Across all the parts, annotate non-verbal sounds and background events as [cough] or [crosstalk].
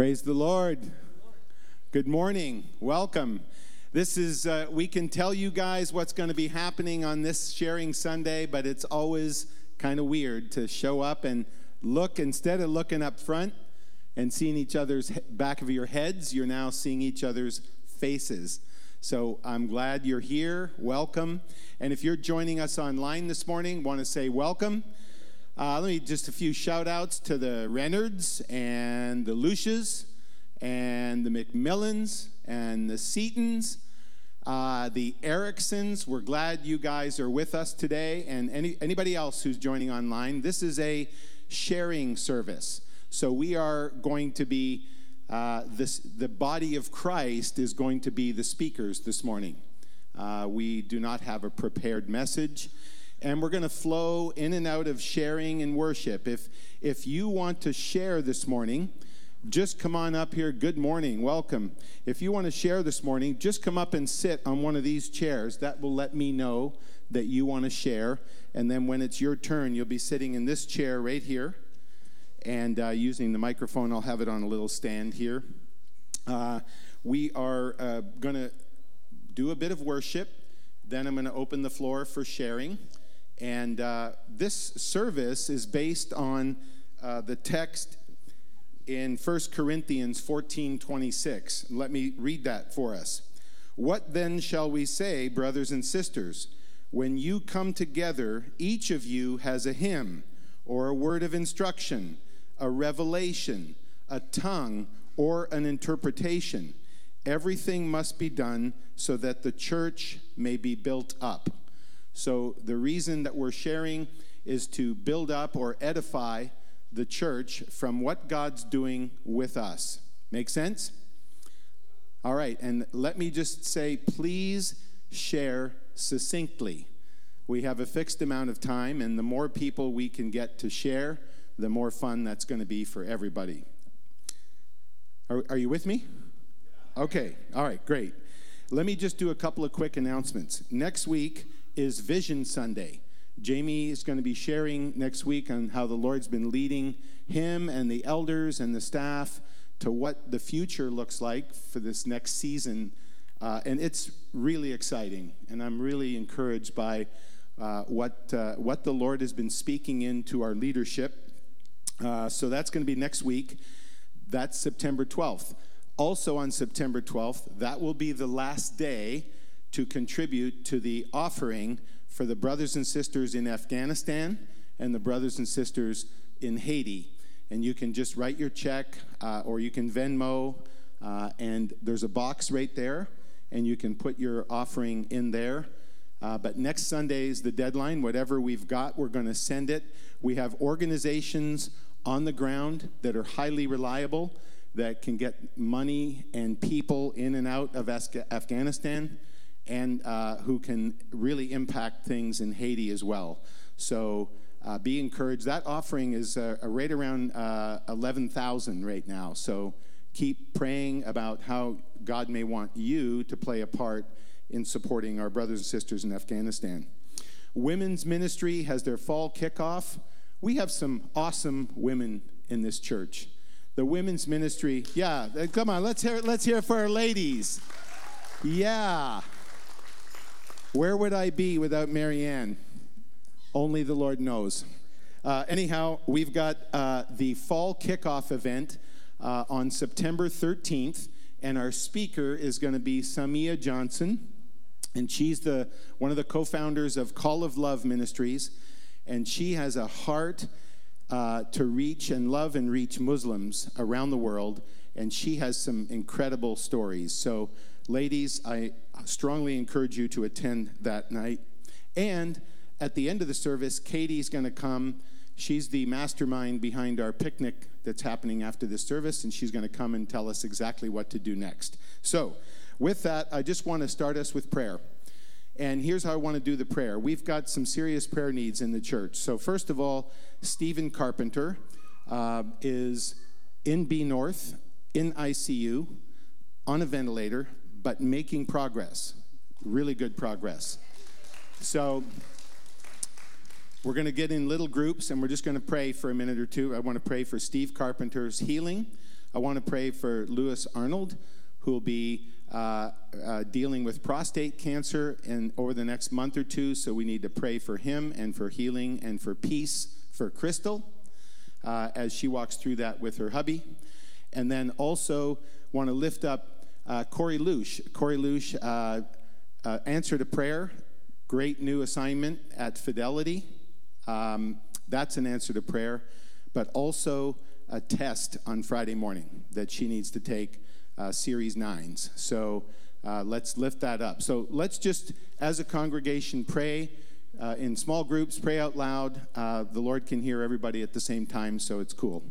Praise the Lord. Good morning. Welcome. This is, uh, we can tell you guys what's going to be happening on this Sharing Sunday, but it's always kind of weird to show up and look, instead of looking up front and seeing each other's back of your heads, you're now seeing each other's faces. So I'm glad you're here. Welcome. And if you're joining us online this morning, want to say welcome. Uh, let me just a few shout outs to the Reynards and the Lucias and the McMillans and the Seatons, uh, the Ericksons. We're glad you guys are with us today, and any, anybody else who's joining online. This is a sharing service. So we are going to be, uh, this, the body of Christ is going to be the speakers this morning. Uh, we do not have a prepared message and we're going to flow in and out of sharing and worship. If if you want to share this morning, just come on up here. Good morning, welcome. If you want to share this morning, just come up and sit on one of these chairs. That will let me know that you want to share. And then when it's your turn, you'll be sitting in this chair right here, and uh, using the microphone. I'll have it on a little stand here. Uh, we are uh, going to do a bit of worship. Then I'm going to open the floor for sharing. And uh, this service is based on uh, the text in 1 Corinthians 14 26. Let me read that for us. What then shall we say, brothers and sisters? When you come together, each of you has a hymn or a word of instruction, a revelation, a tongue, or an interpretation. Everything must be done so that the church may be built up. So, the reason that we're sharing is to build up or edify the church from what God's doing with us. Make sense? All right, and let me just say please share succinctly. We have a fixed amount of time, and the more people we can get to share, the more fun that's going to be for everybody. Are, are you with me? Okay, all right, great. Let me just do a couple of quick announcements. Next week, is Vision Sunday. Jamie is going to be sharing next week on how the Lord's been leading him and the elders and the staff to what the future looks like for this next season. Uh, and it's really exciting. And I'm really encouraged by uh, what, uh, what the Lord has been speaking into our leadership. Uh, so that's going to be next week. That's September 12th. Also on September 12th, that will be the last day to contribute to the offering for the brothers and sisters in Afghanistan and the brothers and sisters in Haiti. And you can just write your check uh, or you can Venmo, uh, and there's a box right there, and you can put your offering in there. Uh, but next Sunday is the deadline. Whatever we've got, we're going to send it. We have organizations on the ground that are highly reliable that can get money and people in and out of Afghanistan and uh, who can really impact things in Haiti as well. So uh, be encouraged. That offering is uh, right around uh, 11,000 right now. So keep praying about how God may want you to play a part in supporting our brothers and sisters in Afghanistan. Women's ministry has their fall kickoff. We have some awesome women in this church. The women's ministry, yeah, come on, let's hear, let's hear for our ladies. Yeah. Where would I be without Marianne? Only the Lord knows. Uh, anyhow, we've got uh, the fall kickoff event uh, on September 13th, and our speaker is going to be Samia Johnson, and she's the one of the co-founders of Call of Love Ministries, and she has a heart uh, to reach and love and reach Muslims around the world, and she has some incredible stories. So, ladies, I strongly encourage you to attend that night. And at the end of the service, Katie's going to come. She's the mastermind behind our picnic that's happening after this service, and she's going to come and tell us exactly what to do next. So, with that, I just want to start us with prayer. And here's how I want to do the prayer. We've got some serious prayer needs in the church. So, first of all, Stephen Carpenter uh, is in B North, in ICU, on a ventilator, but making progress, really good progress. So we're going to get in little groups and we're just going to pray for a minute or two. I want to pray for Steve Carpenter's healing. I want to pray for Lewis Arnold, who will be uh, uh, dealing with prostate cancer over the next month or two. So we need to pray for him and for healing and for peace for Crystal uh, as she walks through that with her hubby. And then also want to lift up uh, Corey Lush. Corey Lush uh, uh, answered a prayer. Great new assignment at Fidelity. Um, that's an answer to prayer, but also a test on Friday morning that she needs to take uh, Series 9s. So uh, let's lift that up. So let's just, as a congregation, pray uh, in small groups, pray out loud. Uh, the Lord can hear everybody at the same time, so it's cool.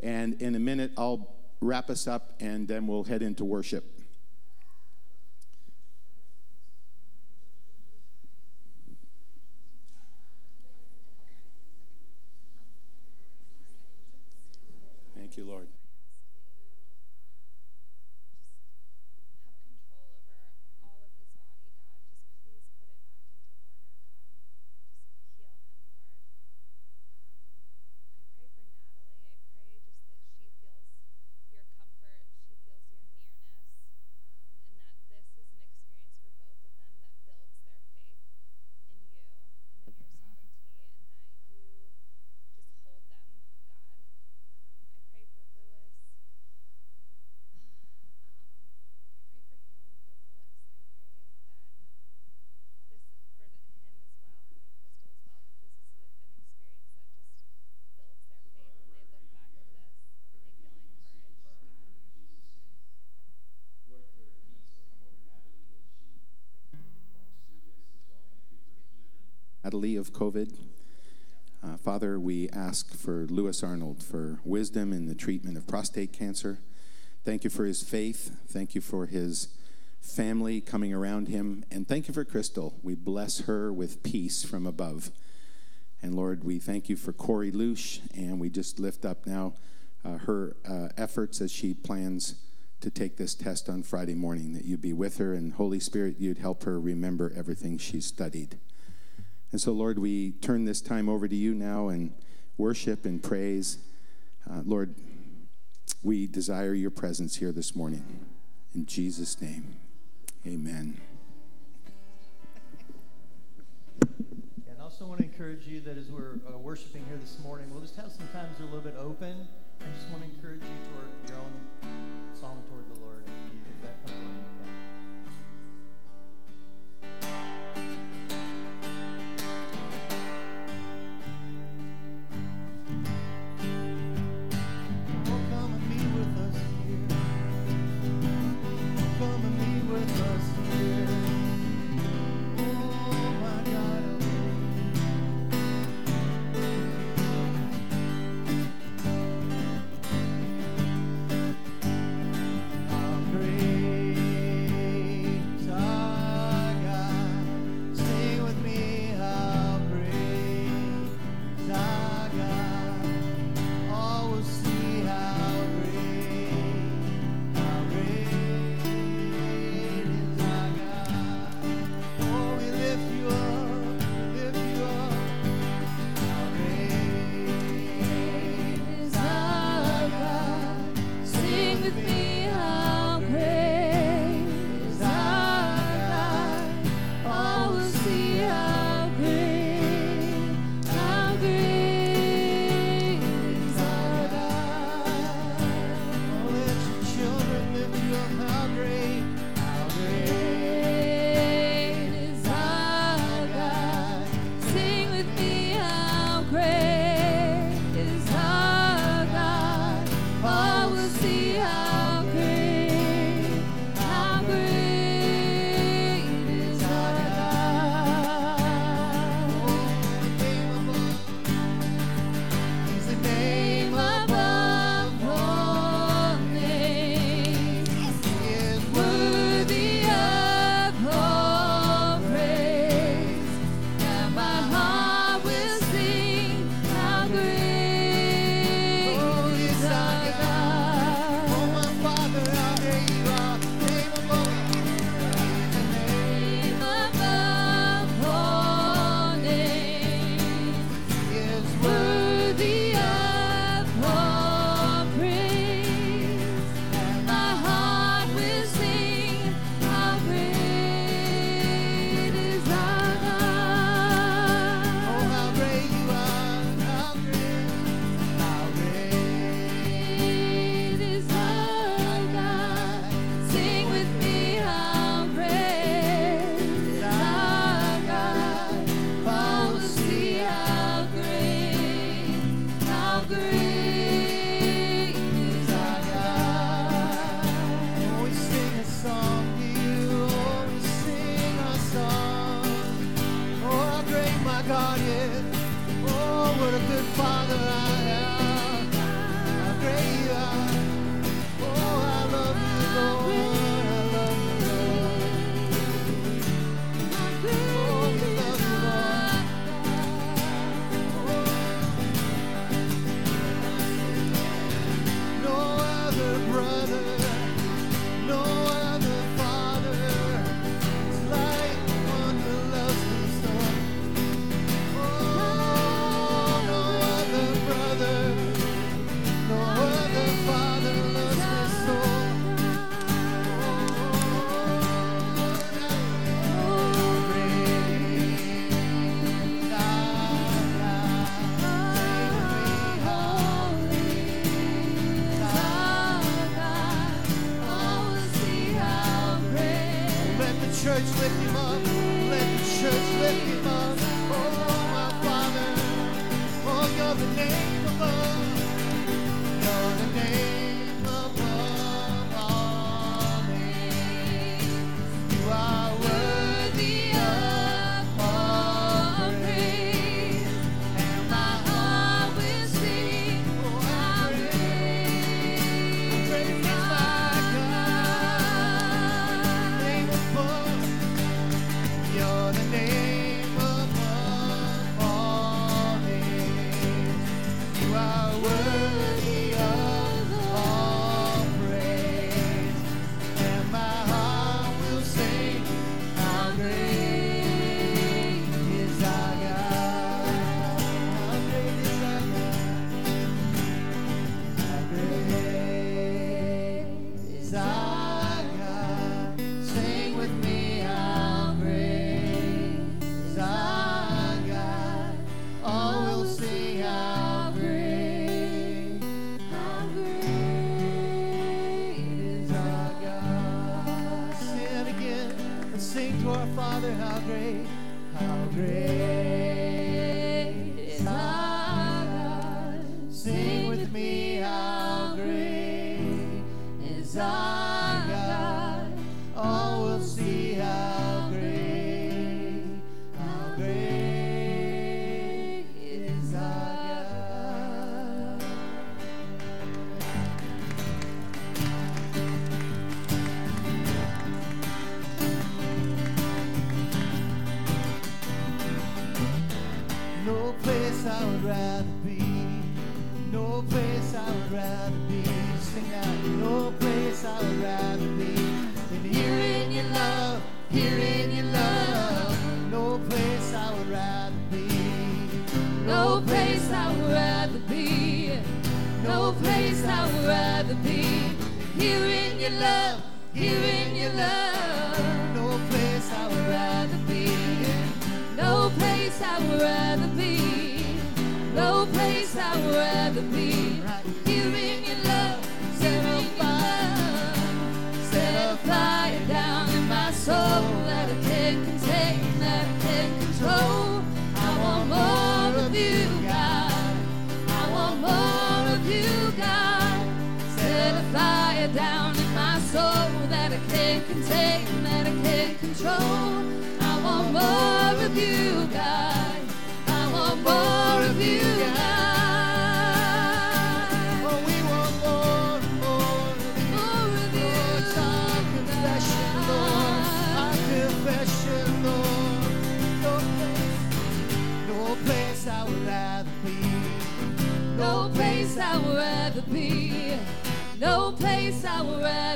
And in a minute, I'll wrap us up and then we'll head into worship. Thank you, Lord. Natalie of COVID. Uh, Father, we ask for Lewis Arnold for wisdom in the treatment of prostate cancer. Thank you for his faith. Thank you for his family coming around him. And thank you for Crystal. We bless her with peace from above. And Lord, we thank you for Corey Lush, and we just lift up now uh, her uh, efforts as she plans to take this test on Friday morning, that you'd be with her, and Holy Spirit, you'd help her remember everything she's studied. And so, Lord, we turn this time over to you now and worship and praise. Uh, Lord, we desire your presence here this morning. In Jesus' name, amen. And also want to encourage you that as we're uh, worshiping here this morning, we'll just have some times a little bit open. I just want to encourage you toward your own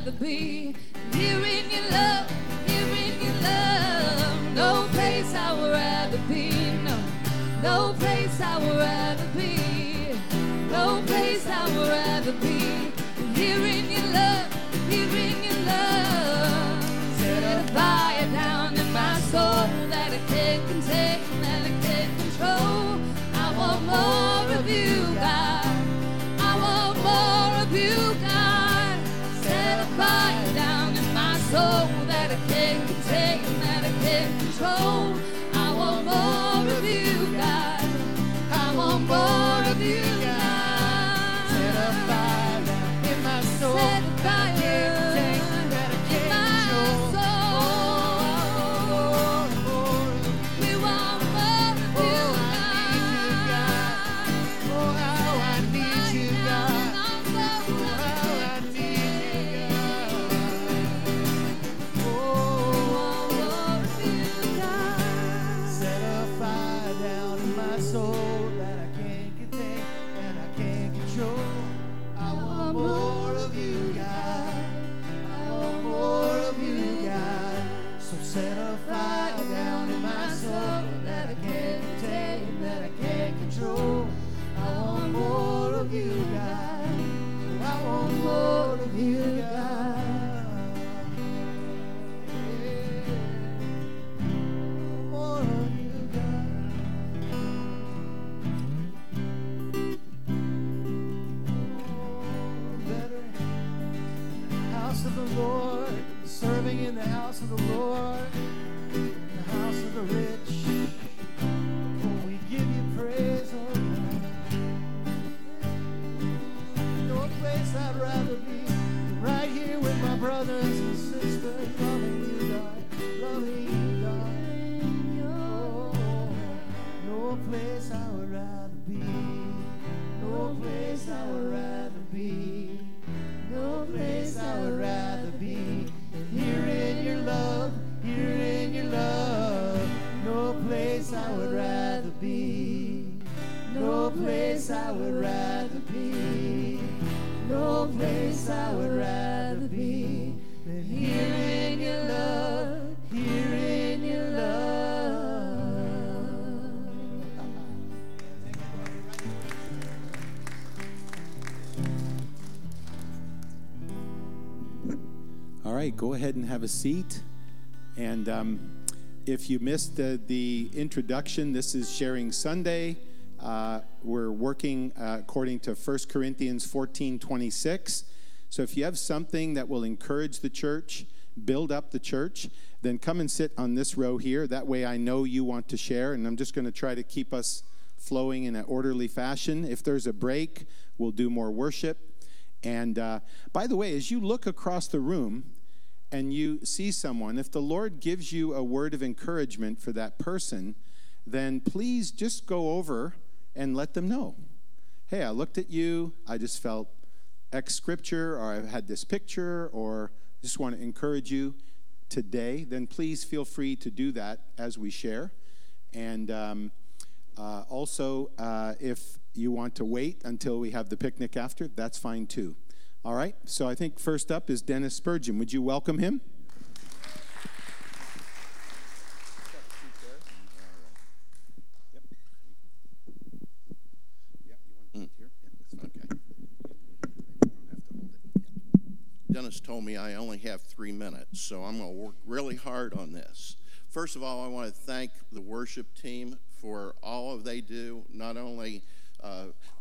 rather be. Here in your love, here in your love. No place I would rather be. No, no place I would rather be. Ahead and have a seat. And um, if you missed the, the introduction, this is Sharing Sunday. Uh, we're working uh, according to 1 Corinthians 14 26. So if you have something that will encourage the church, build up the church, then come and sit on this row here. That way I know you want to share, and I'm just going to try to keep us flowing in an orderly fashion. If there's a break, we'll do more worship. And uh, by the way, as you look across the room and you see someone, if the Lord gives you a word of encouragement for that person, then please just go over and let them know. Hey, I looked at you, I just felt X scripture, or I've had this picture, or just want to encourage you today, then please feel free to do that as we share. And um, uh, also, uh, if you want to wait until we have the picnic after, that's fine too. All right, so I think first up is Dennis Spurgeon. Would you welcome him? Dennis told me I only have three minutes, so I'm going to work really hard on this. First of all, I want to thank the worship team for all of they do, not only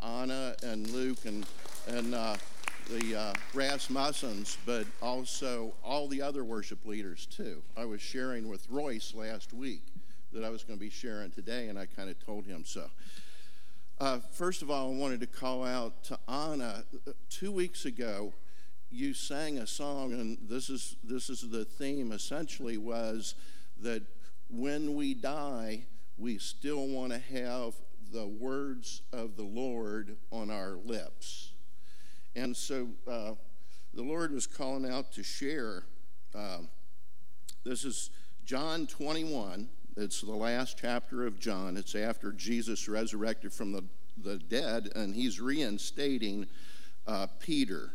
Anna and Luke and, and uh, the uh, Rasmussens, but also all the other worship leaders too. I was sharing with Royce last week that I was going to be sharing today, and I kind of told him so. Uh, first of all, I wanted to call out to Anna. Two weeks ago, you sang a song, and this is this is the theme. Essentially, was that when we die, we still want to have the words of the Lord on our lips. And so uh, the Lord was calling out to share. Uh, this is John 21. It's the last chapter of John. It's after Jesus resurrected from the, the dead, and he's reinstating uh, Peter.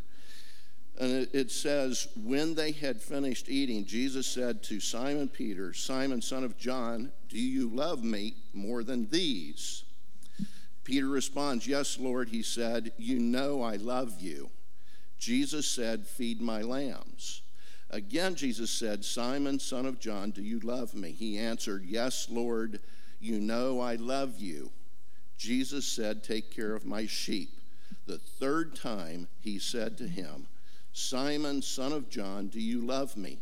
And it, it says, When they had finished eating, Jesus said to Simon Peter, Simon, son of John, do you love me more than these? Peter responds, Yes, Lord, he said, You know I love you. Jesus said, Feed my lambs. Again, Jesus said, Simon, son of John, do you love me? He answered, Yes, Lord, you know I love you. Jesus said, Take care of my sheep. The third time he said to him, Simon, son of John, do you love me?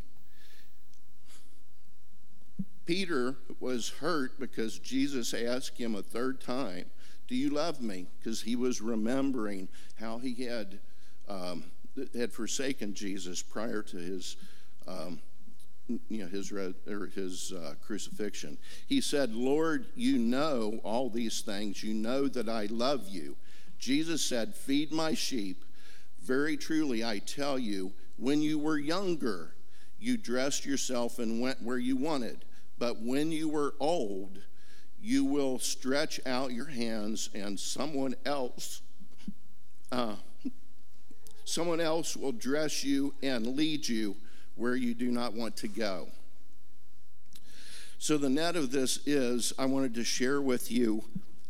Peter was hurt because Jesus asked him a third time, Do you love me? Because he was remembering how he had, um, had forsaken Jesus prior to his. Um, you know his or his uh, crucifixion. He said, "Lord, you know all these things. You know that I love you." Jesus said, "Feed my sheep. Very truly, I tell you, when you were younger, you dressed yourself and went where you wanted. But when you were old, you will stretch out your hands, and someone else, uh, someone else will dress you and lead you where you do not want to go. So the net of this is, I wanted to share with you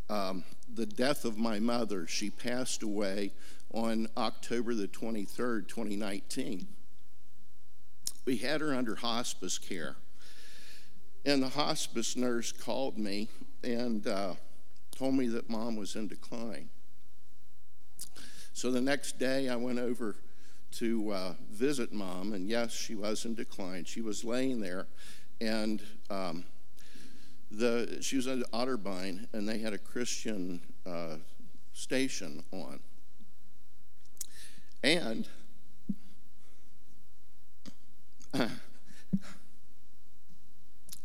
um, the death of my mother. She passed away on October the 23rd, 2019. We had her under hospice care. And the hospice nurse called me and uh, told me that mom was in decline. So the next day, I went over to uh, visit mom, and yes, she was in decline. She was laying there, and um, the she was at Otterbein, and they had a Christian uh, station on, and.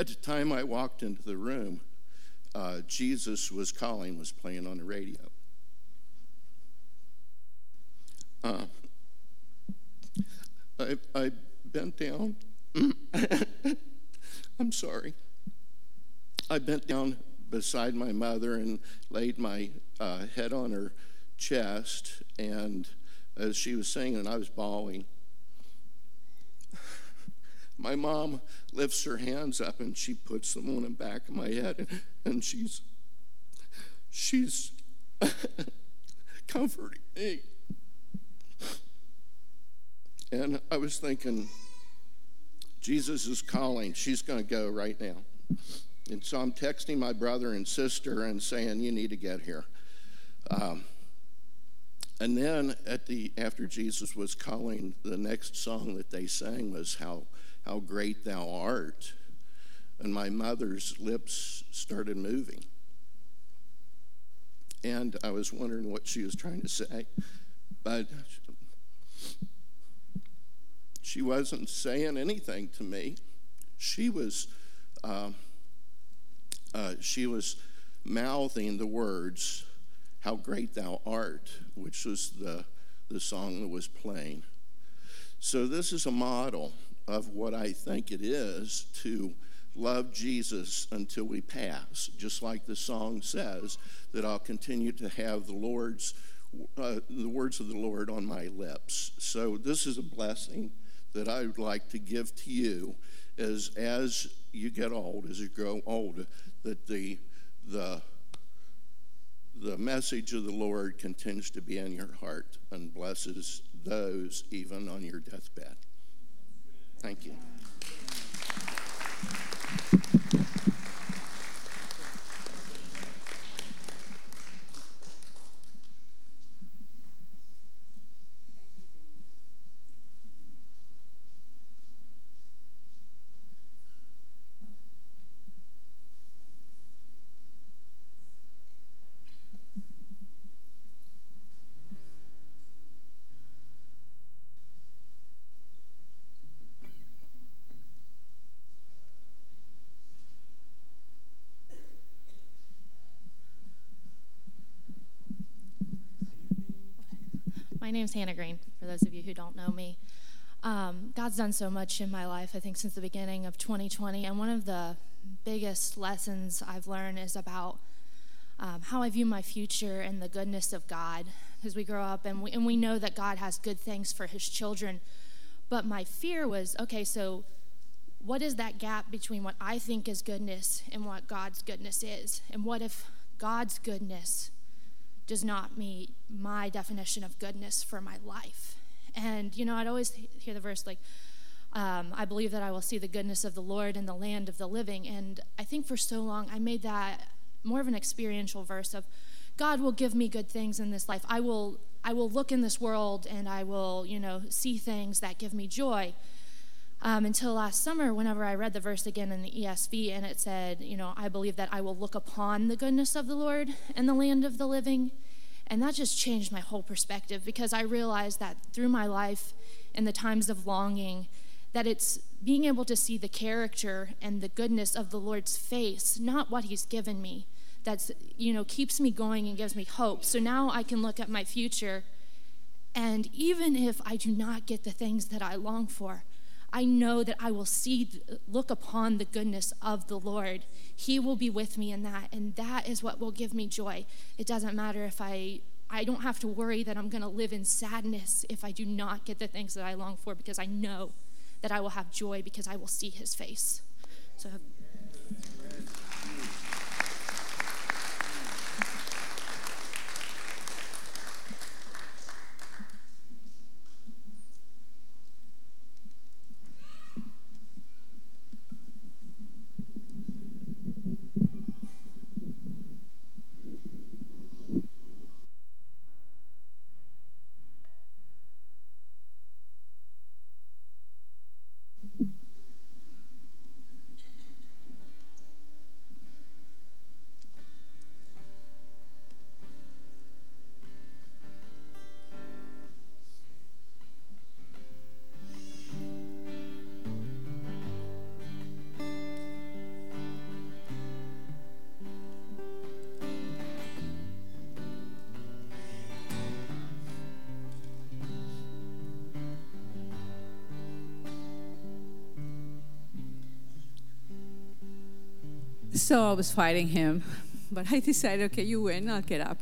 At the time I walked into the room, uh, Jesus was calling was playing on the radio. Uh, I, I bent down. [coughs] I'm sorry. I bent down beside my mother and laid my uh, head on her chest. And as she was singing, I was bawling. My mom lifts her hands up and she puts them on the back of my head and she's she's [laughs] comforting me. And I was thinking, Jesus is calling. She's going to go right now. And so I'm texting my brother and sister and saying, You need to get here. Um, and then at the after Jesus was calling, the next song that they sang was how how great thou art. And my mother's lips started moving. And I was wondering what she was trying to say. But she wasn't saying anything to me. She was, uh, uh, she was mouthing the words, How Great Thou Art, which was the, the song that was playing. So, this is a model of what I think it is to love Jesus until we pass, just like the song says, that I'll continue to have the Lord's, uh, the words of the Lord on my lips. So this is a blessing that I would like to give to you as, as you get old, as you grow old, that the, the, the message of the Lord continues to be in your heart and blesses those even on your deathbed. Thank you. Name's Hannah Green, for those of you who don't know me. Um, God's done so much in my life, I think, since the beginning of 2020. And one of the biggest lessons I've learned is about um, how I view my future and the goodness of God. Because we grow up and we, and we know that God has good things for his children. But my fear was okay, so what is that gap between what I think is goodness and what God's goodness is? And what if God's goodness does not meet my definition of goodness for my life. And, you know, I'd always hear the verse like, um, I believe that I will see the goodness of the Lord in the land of the living. And I think for so long I made that more of an experiential verse of God will give me good things in this life. I will I will look in this world and I will, you know, see things that give me joy um, until last summer, whenever I read the verse again in the ESV, and it said, you know, I believe that I will look upon the goodness of the Lord and the land of the living. And that just changed my whole perspective because I realized that through my life in the times of longing, that it's being able to see the character and the goodness of the Lord's face, not what He's given me, that's, you know, keeps me going and gives me hope. So now I can look at my future, and even if I do not get the things that I long for, I know that I will see, look upon the goodness of the Lord. He will be with me in that, and that is what will give me joy. It doesn't matter if I, I don't have to worry that I'm going to live in sadness if I do not get the things that I long for, because I know that I will have joy because I will see His face. So. I was fighting him, but I decided, okay, you win, I'll get up.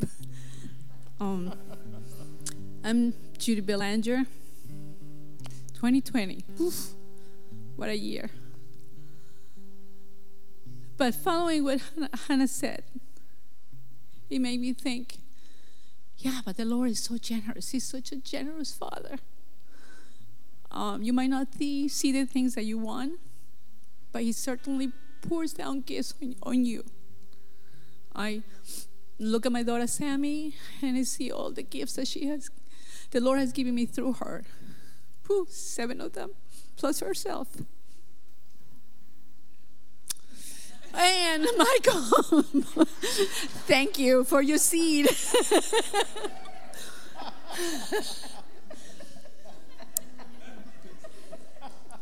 Um, I'm Judy Belanger, 2020. Oof, what a year. But following what Hannah said, it made me think, yeah, but the Lord is so generous. He's such a generous Father. Um, you might not see, see the things that you want, but He certainly pours down gifts on, on you. I look at my daughter Sammy and I see all the gifts that she has, the Lord has given me through her. Whew, seven of them, plus herself. And [laughs] Michael, [laughs] thank you for your seed. [laughs]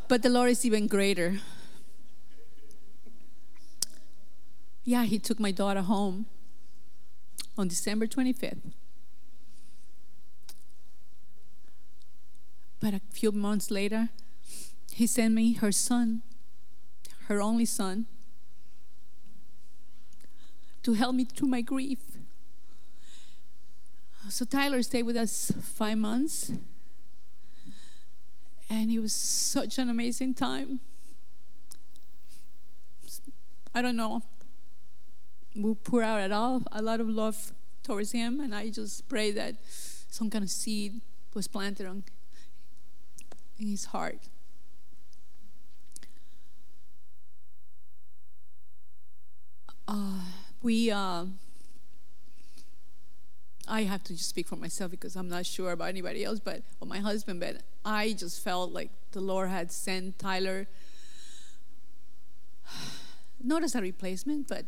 but the Lord is even greater. Yeah, he took my daughter home on December 25th. But a few months later, he sent me her son, her only son, to help me through my grief. So Tyler stayed with us five months, and it was such an amazing time. I don't know. We pour out at all a lot of love towards him, and I just pray that some kind of seed was planted on in his heart. Uh, we uh, I have to just speak for myself because I'm not sure about anybody else, but or my husband, but I just felt like the Lord had sent Tyler [sighs] not as a replacement, but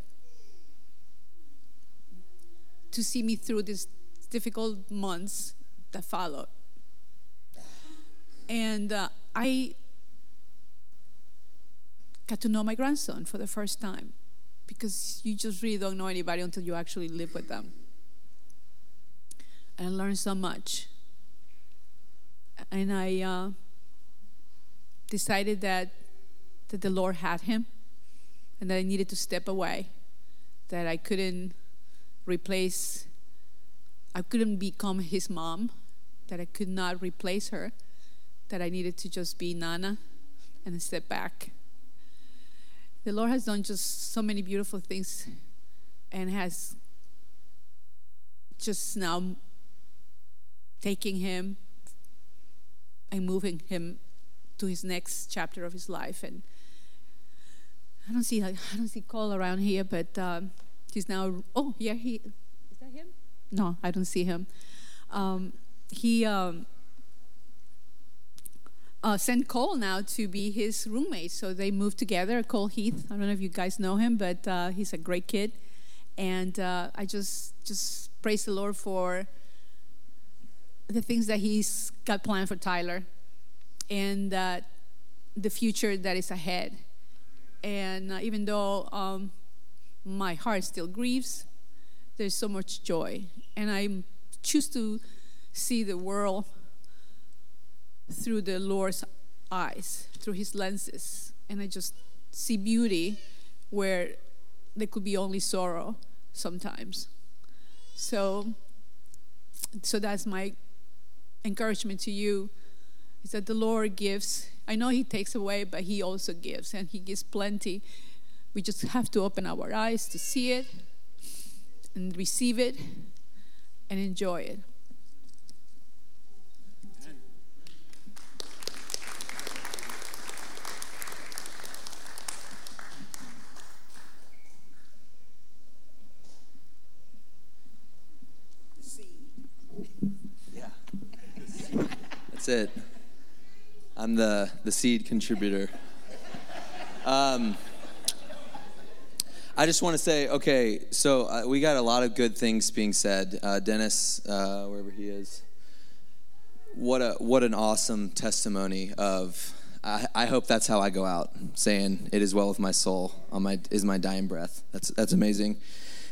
to see me through these difficult months that followed. And uh, I got to know my grandson for the first time because you just really don't know anybody until you actually live with them. And I learned so much. And I uh, decided that, that the Lord had him and that I needed to step away, that I couldn't replace, I couldn't become his mom, that I could not replace her, that I needed to just be Nana and step back. The Lord has done just so many beautiful things and has just now taking him and moving him to his next chapter of his life. And I don't see I don't see Cole around here but um, he's now oh yeah he is that him no I don't see him um, he um, uh, sent Cole now to be his roommate. So they moved together. Cole Heath. I don't know if you guys know him, but uh, he's a great kid. And uh, I just just praise the Lord for the things that He's got planned for Tyler, and the future that is ahead. And uh, even though um, my heart still grieves, there's so much joy, and I choose to see the world through the Lord's eyes, through his lenses. And I just see beauty where there could be only sorrow sometimes. So so that's my encouragement to you is that the Lord gives. I know he takes away, but he also gives and he gives plenty. We just have to open our eyes to see it and receive it and enjoy it. That's it. I'm the, the seed contributor. Um, I just want to say, okay, so uh, we got a lot of good things being said. Uh, Dennis, uh, wherever he is, what a what an awesome testimony of. I, hope that's how I go out, saying it is well with my soul on my is my dying breath. That's that's amazing.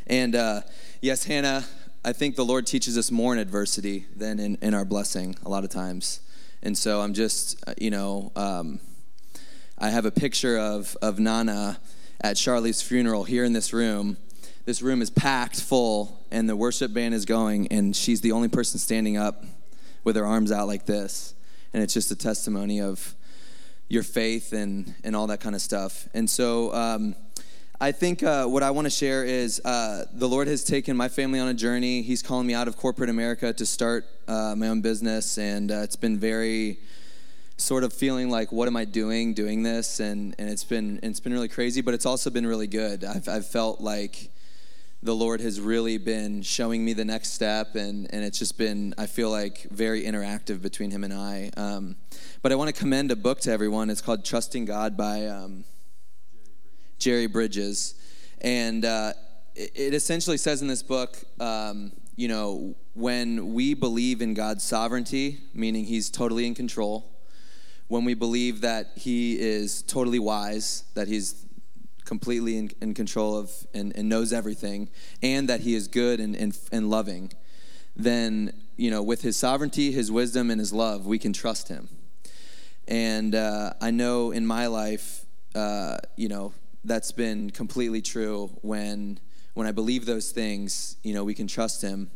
And uh, yes, Hannah, I think the Lord teaches us more in adversity than in, in our blessing a lot of times. And so I'm just, uh, you know, um, I have a picture of, of Nana at Charlie's funeral here in this room. This room is packed full, and the worship band is going, and she's the only person standing up with her arms out like this. And it's just a testimony of your faith and, and all that kind of stuff. And so um, I think uh, what I want to share is uh, the Lord has taken my family on a journey. He's calling me out of corporate America to start uh, my own business, and uh, it's been very sort of feeling like what am i doing doing this? And, and it's been it's been really crazy but it's also been really good. I've, I've felt like the lord has really been showing me the next step and, and it's just been i feel like very interactive between him and i. Um, but i want to commend a book to everyone. It's called trusting god by um, jerry bridges. And uh, it, essentially says in this book um, you know when we believe in god's sovereignty meaning he's totally in control when we believe that He is totally wise, that He's completely in, in control of and, and, knows everything, and that He is good and, and, and loving, then, you know, with His sovereignty, His wisdom, and His love, we can trust Him. And uh, I know in my life, uh, you know, that's been completely true when when I believe those things, you know, we can trust him.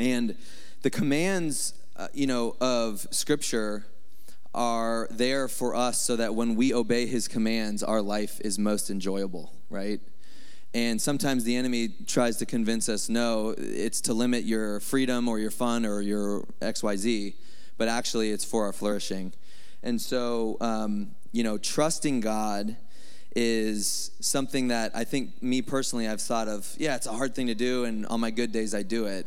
And the commands, uh, you know, of scripture are there for us so that when we obey his commands, our life is most enjoyable, right? And sometimes the enemy tries to convince us no, it's to limit your freedom or your fun or your XYZ, but actually it's for our flourishing. And so, um, you know, trusting God is something that I think me personally I've thought of, yeah, it's a hard thing to do, and on my good days I do it.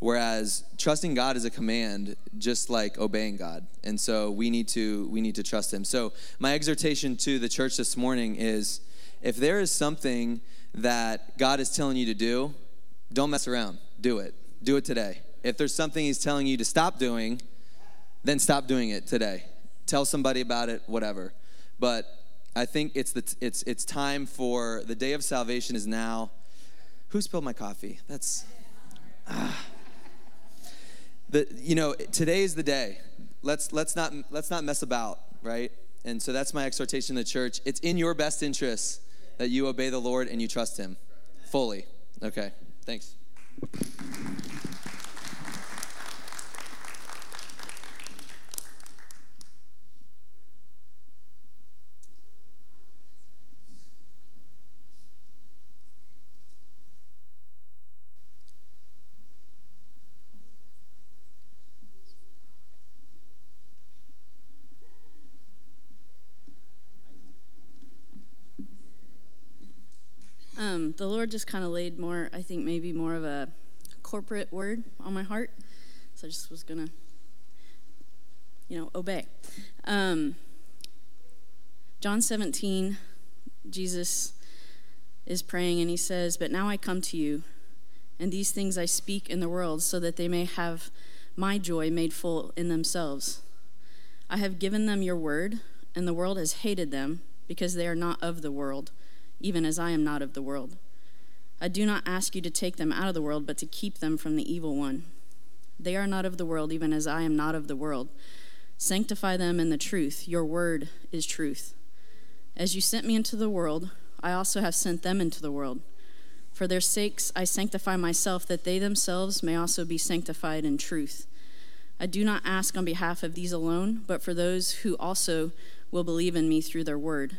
Whereas trusting God is a command, just like obeying God. And so we need to we need to trust him. So my exhortation to the church this morning is if there is something that God is telling you to do, don't mess around. Do it. Do it today. If there's something he's telling you to stop doing, then stop doing it today. Tell somebody about it, whatever. But I think it's the it's it's time for the day of salvation is now. Who spilled my coffee? That's ah the, you know, today is the day. Let's, let's, not, let's not mess about, right? And so that's my exhortation to the church. It's in your best interest that you obey the Lord and you trust Him fully. Okay, thanks. um, the Lord just kind of laid more, I think maybe more of a corporate word on my heart. So I just was going to, you know, obey. Um, John 17, Jesus is praying and he says, But now I come to you, and these things I speak in the world so that they may have my joy made full in themselves. I have given them your word, and the world has hated them because they are not of the world even as I am not of the world. I do not ask you to take them out of the world, but to keep them from the evil one. They are not of the world, even as I am not of the world. Sanctify them in the truth. Your word is truth. As you sent me into the world, I also have sent them into the world. For their sakes I sanctify myself, that they themselves may also be sanctified in truth. I do not ask on behalf of these alone, but for those who also will believe in me through their word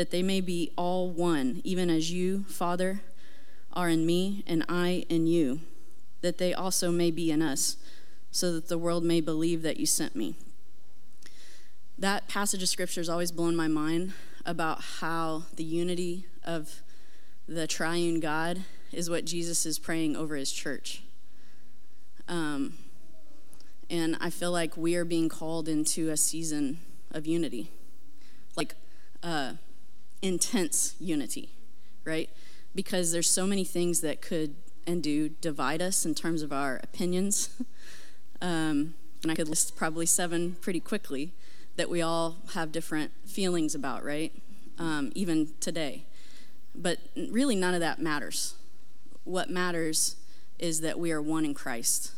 that they may be all one, even as you, Father, are in me and I in you, that they also may be in us, so that the world may believe that you sent me. That passage of scripture has always blown my mind about how the unity of the triune God is what Jesus is praying over his church. Um, and I feel like we are being called into a season of unity. Like, uh, intense unity, right? Because there's so many things that could and do divide us in terms of our opinions. [laughs] um, and I could list probably seven pretty quickly that we all have different feelings about, right? Um, even today. But really, none of that matters. What matters is that we are one in Christ.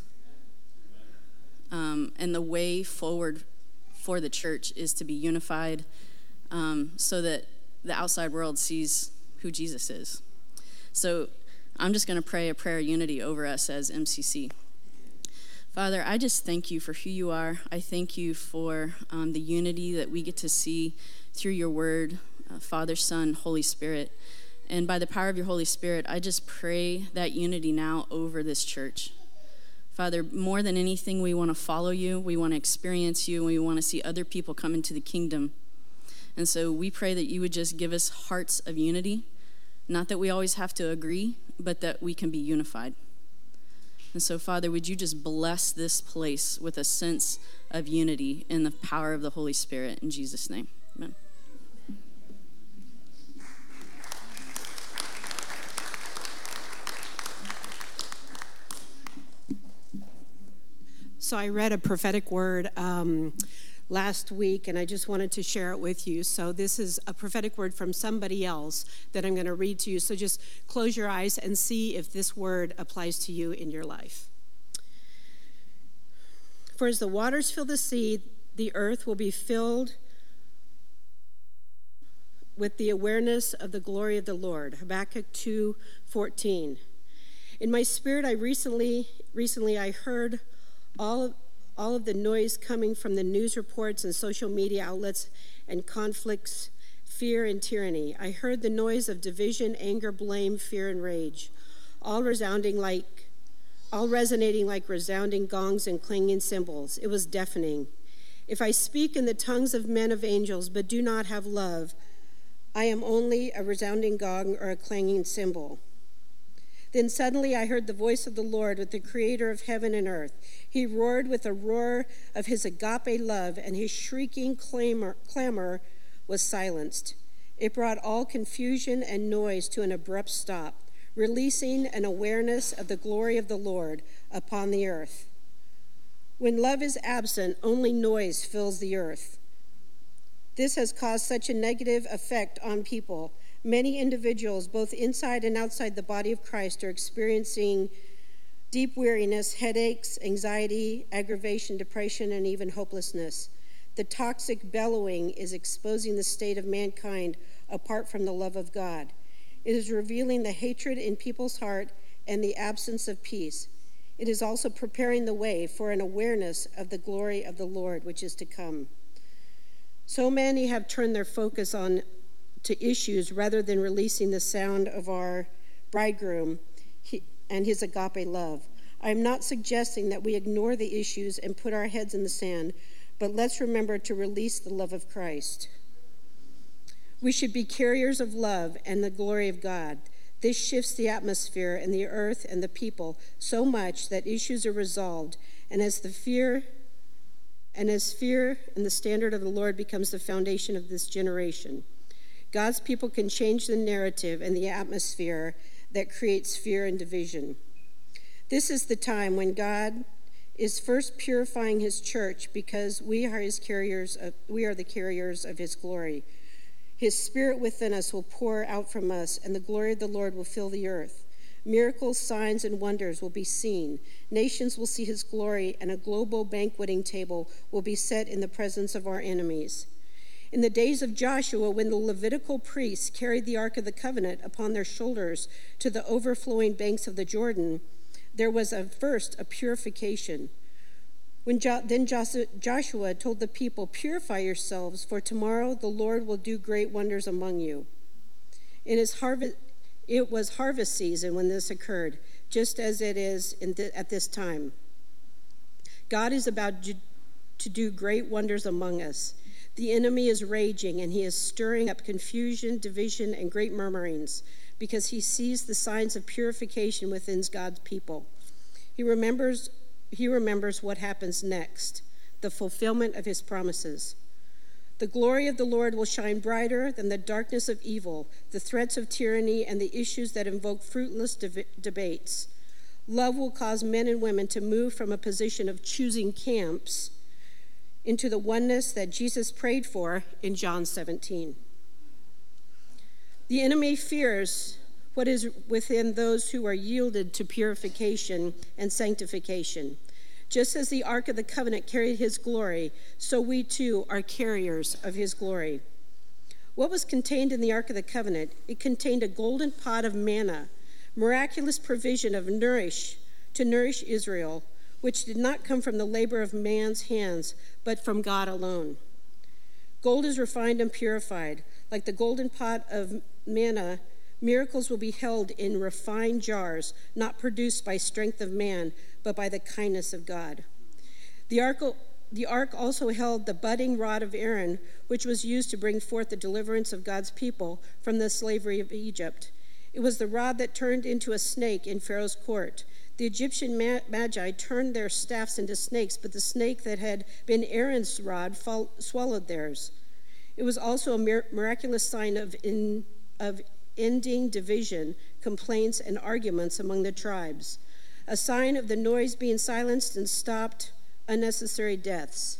Um, and the way forward for the church is to be unified um, so that the outside world sees who Jesus is. So I'm just going to pray a prayer of unity over us as MCC. Father, I just thank you for who you are. I thank you for um, the unity that we get to see through your word, uh, Father, Son, Holy Spirit. And by the power of your Holy Spirit, I just pray that unity now over this church. Father, more than anything, we want to follow you, we want to experience you, and we want to see other people come into the kingdom. And so we pray that you would just give us hearts of unity, not that we always have to agree, but that we can be unified. And so, Father, would you just bless this place with a sense of unity in the power of the Holy Spirit in Jesus' name? Amen. So I read a prophetic word um, last week, and I just wanted to share it with you. So this is a prophetic word from somebody else that I'm going to read to you. So just close your eyes and see if this word applies to you in your life. For as the waters fill the sea, the earth will be filled with the awareness of the glory of the Lord. Habakkuk 2:14. In my spirit I recently recently I heard all of all of the noise coming from the news reports and social media outlets and conflicts, fear and tyranny. I heard the noise of division, anger, blame, fear, and rage, all resounding like, all resonating like resounding gongs and clanging cymbals. It was deafening. If I speak in the tongues of men of angels but do not have love, I am only a resounding gong or a clanging cymbal. Then suddenly I heard the voice of the Lord with the creator of heaven and earth. He roared with a roar of his agape love, and his shrieking clamor, clamor was silenced. It brought all confusion and noise to an abrupt stop, releasing an awareness of the glory of the Lord upon the earth. When love is absent, only noise fills the earth. This has caused such a negative effect on people Many individuals, both inside and outside the body of Christ, are experiencing deep weariness, headaches, anxiety, aggravation, depression, and even hopelessness. The toxic bellowing is exposing the state of mankind apart from the love of God. It is revealing the hatred in people's heart and the absence of peace. It is also preparing the way for an awareness of the glory of the Lord which is to come. So many have turned their focus on to issues rather than releasing the sound of our bridegroom and his agape love. I am not suggesting that we ignore the issues and put our heads in the sand, but let's remember to release the love of Christ. We should be carriers of love and the glory of God. This shifts the atmosphere and the earth and the people so much that issues are resolved, and as the fear and as fear and the standard of the Lord becomes the foundation of this generation. God's people can change the narrative and the atmosphere that creates fear and division. This is the time when God is first purifying his church because we are his carriers of, we are the carriers of his glory. His spirit within us will pour out from us and the glory of the Lord will fill the earth. Miracles, signs and wonders will be seen. Nations will see his glory and a global banqueting table will be set in the presence of our enemies. In the days of Joshua, when the Levitical priests carried the Ark of the Covenant upon their shoulders to the overflowing banks of the Jordan, there was a, first a purification. When jo- then Joshua told the people, Purify yourselves, for tomorrow the Lord will do great wonders among you. In his harvest, it was harvest season when this occurred, just as it is th- at this time. God is about to do great wonders among us. The enemy is raging, and he is stirring up confusion, division, and great murmurings because he sees the signs of purification within God's people. He remembers, he remembers what happens next the fulfillment of his promises. The glory of the Lord will shine brighter than the darkness of evil, the threats of tyranny, and the issues that invoke fruitless de- debates. Love will cause men and women to move from a position of choosing camps into the oneness that Jesus prayed for in John 17. The enemy fears what is within those who are yielded to purification and sanctification. Just as the Ark of the Covenant carried his glory, so we too are carriers of his glory. What was contained in the Ark of the Covenant? It contained a golden pot of manna, miraculous provision of nourish to nourish Israel, which did not come from the labor of man's hands, but from God alone. Gold is refined and purified. Like the golden pot of manna, miracles will be held in refined jars, not produced by strength of man, but by the kindness of God. The ark, the ark also held the budding rod of Aaron, which was used to bring forth the deliverance of God's people from the slavery of Egypt. It was the rod that turned into a snake in Pharaoh's court. The Egyptian magi turned their staffs into snakes, but the snake that had been Aaron's rod fall, swallowed theirs. It was also a mir- miraculous sign of, in, of ending division, complaints, and arguments among the tribes, a sign of the noise being silenced and stopped unnecessary deaths.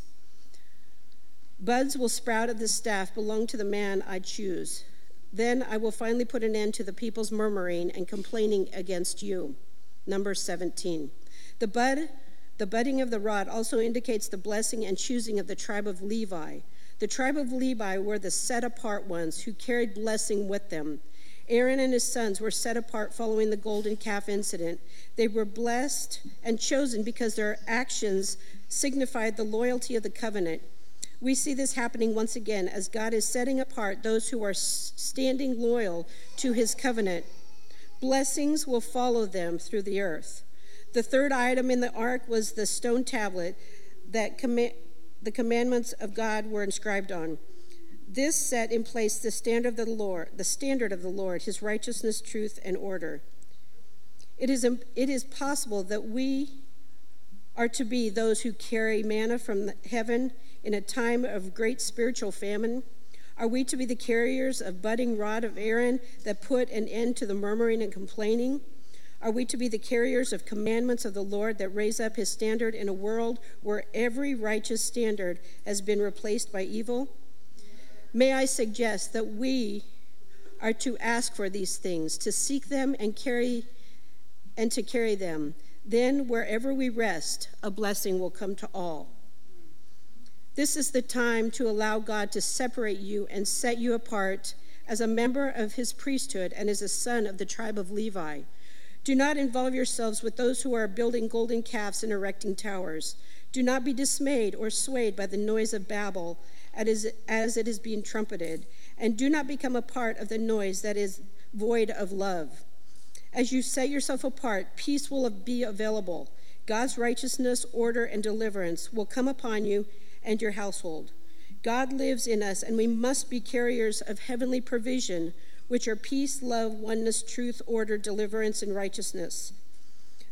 Buds will sprout of the staff belong to the man I choose. Then I will finally put an end to the people's murmuring and complaining against you. Number 17. The bud, the budding of the rod also indicates the blessing and choosing of the tribe of Levi. The tribe of Levi were the set apart ones who carried blessing with them. Aaron and his sons were set apart following the golden calf incident. They were blessed and chosen because their actions signified the loyalty of the covenant. We see this happening once again as God is setting apart those who are standing loyal to his covenant. Blessings will follow them through the earth. The third item in the ark was the stone tablet that com- the commandments of God were inscribed on. This set in place the standard of the Lord, the standard of the Lord, his righteousness, truth, and order. It is, it is possible that we are to be those who carry manna from heaven in a time of great spiritual famine. Are we to be the carriers of budding rod of Aaron that put an end to the murmuring and complaining? Are we to be the carriers of commandments of the Lord that raise up his standard in a world where every righteous standard has been replaced by evil? May I suggest that we are to ask for these things, to seek them and carry and to carry them. Then wherever we rest, a blessing will come to all. This is the time to allow God to separate you and set you apart as a member of his priesthood and as a son of the tribe of Levi. Do not involve yourselves with those who are building golden calves and erecting towers. Do not be dismayed or swayed by the noise of Babel as it is being trumpeted, and do not become a part of the noise that is void of love. As you set yourself apart, peace will be available. God's righteousness, order, and deliverance will come upon you and your household. God lives in us, and we must be carriers of heavenly provision, which are peace, love, oneness, truth, order, deliverance, and righteousness.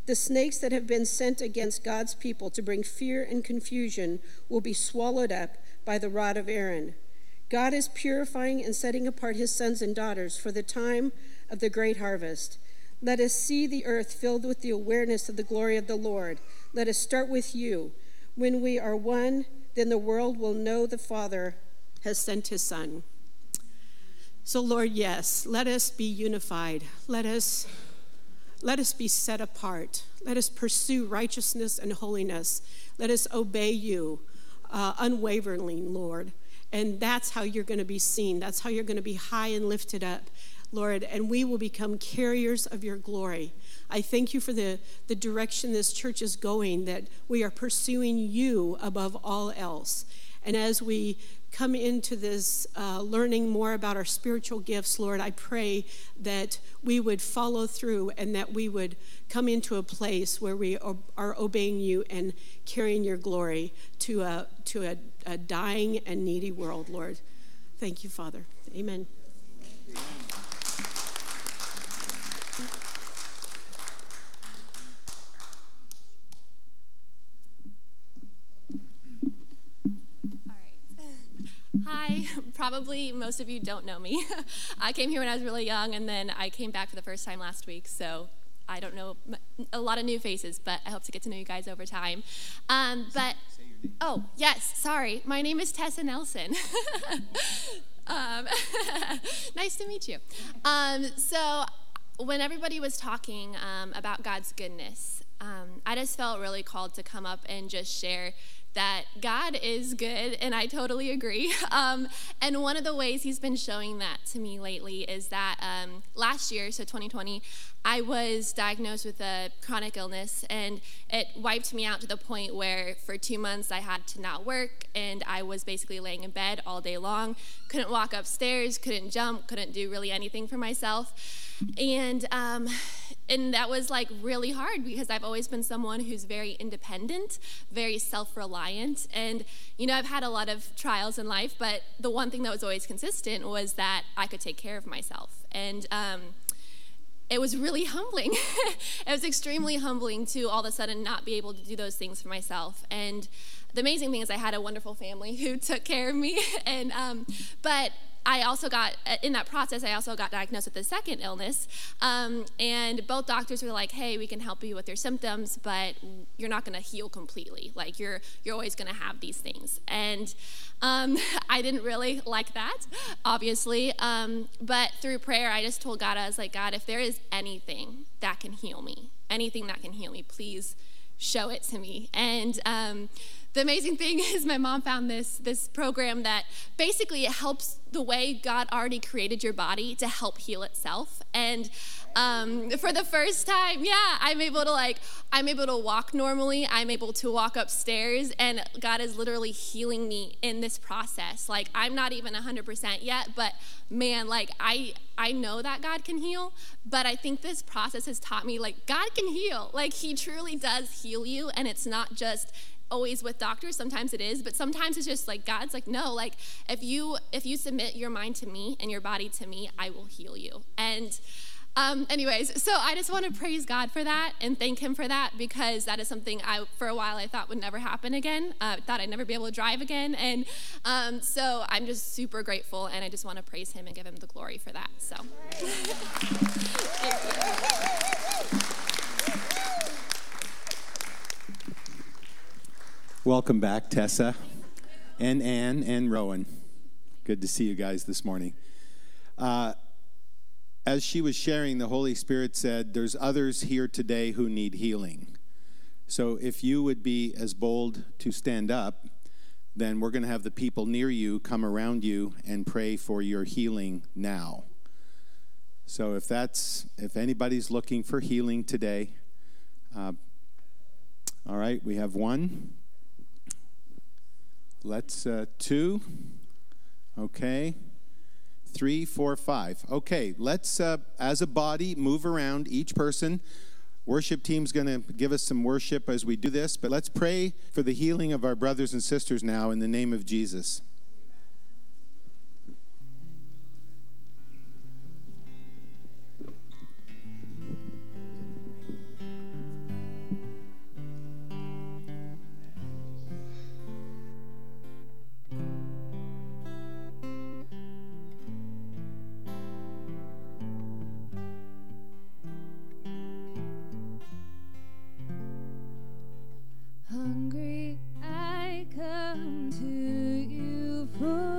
The snakes that have been sent against God's people to bring fear and confusion will be swallowed up by the rod of Aaron. God is purifying and setting apart his sons and daughters for the time of the great harvest. Let us see the earth filled with the awareness of the glory of the Lord. Let us start with you. When we are one, then the world will know the Father has sent his Son. So, Lord, yes, let us be unified. Let us, let us be set apart. Let us pursue righteousness and holiness. Let us obey you uh, unwaveringly, Lord. And that's how you're going to be seen. That's how you're going to be high and lifted up, Lord. And we will become carriers of your glory. I thank you for the, the direction this church is going, that we are pursuing you above all else. And as we come into this uh, learning more about our spiritual gifts, Lord, I pray that we would follow through and that we would come into a place where we are obeying you and carrying your glory to a, to a, a dying and needy world, Lord. Thank you, Father. Amen. Hi, [laughs] probably most of you don't know me. [laughs] I came here when I was really young, and then I came back for the first time last week, so I don't know a lot of new faces, but I hope to get to know you guys over time. Um, but, oh, yes, sorry. My name is Tessa Nelson. [laughs] um, nice to meet you. Um, so, when everybody was talking um, about God's goodness, um, I just felt really called to come up and just share that God is good, and I totally agree. [laughs] Um, and one of the ways He's been showing that to me lately is that um, last year, so 2020, I was diagnosed with a chronic illness, and it wiped me out to the point where for two months I had to not work, and I was basically laying in bed all day long, couldn't walk upstairs, couldn't jump, couldn't do really anything for myself. And um, and that was like really hard because I've always been someone who's very independent, very self-reliant, and you know I've had a lot of trials in life, but the one thing that was always consistent was that I could take care of myself, and um, it was really [laughs] humbling. it was extremely humbling to all of a sudden not be able to do those things for myself, and the amazing thing is I had a wonderful family who [laughs] took care of me, [laughs] and um, but I also got, uh, in that process, I also got diagnosed with a second illness. Um, and both doctors were like, hey, we can help you with your symptoms, but you're not going to heal completely. Like, you're, you're always going to have these things. And um, [laughs] I didn't really like that, obviously. Um, but through prayer, I just told God, I was like, God, if there is anything that can heal me, anything that can heal me, please show it to me. And, um, the amazing thing [laughs] is my mom found this this program that basically it helps the way God already created your body to help heal itself. And um, for the first time, yeah, I'm able to like, I'm able to walk normally. I'm able to walk upstairs, and God is literally healing me in this process. Like, I'm not even 100% yet, but man, like, I, I know that God can heal, but I think this process has taught me, like, God can heal. Like, He truly does heal you, and it's not just always with doctors sometimes it is but sometimes it's just like god's like no like if you if you submit your mind to me and your body to me i will heal you and um, anyways, so I just want to praise God for that and thank Him for that because that is something I, for a while, I thought would never happen again. I uh, thought I'd never be able to drive again. And um, so I'm just super grateful and I just want to praise Him and give Him the glory for that. So. [laughs] [laughs] Welcome back, Tessa and Ann and Rowan. Good to see you guys this morning. Uh, as she was sharing, the Holy Spirit said, There's others here today who need healing. So if you would be as bold to stand up, then we're going to have the people near you come around you and pray for your healing now. So if that's if anybody's looking for healing today, uh, all right, we have one. Let's, uh, two. Okay. Three, four, five. Okay, let's, uh, as a body, move around each person. Worship team's going to give us some worship as we do this, but let's pray for the healing of our brothers and sisters now in the name of Jesus. Jesus, come to you for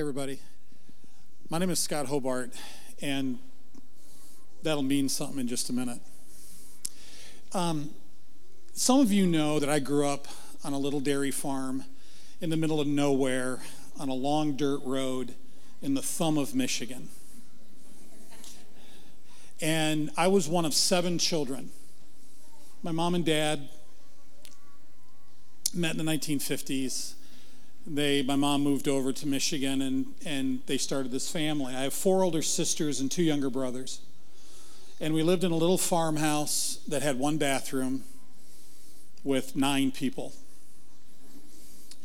Everybody. My name is Scott Hobart, and that'll mean something in just a minute. Um, some of you know that I grew up on a little dairy farm in the middle of nowhere on a long dirt road in the thumb of Michigan. And I was one of seven children. My mom and dad met in the 1950s they my mom moved over to Michigan and and they started this family. I have four older sisters and two younger brothers. And we lived in a little farmhouse that had one bathroom with nine people.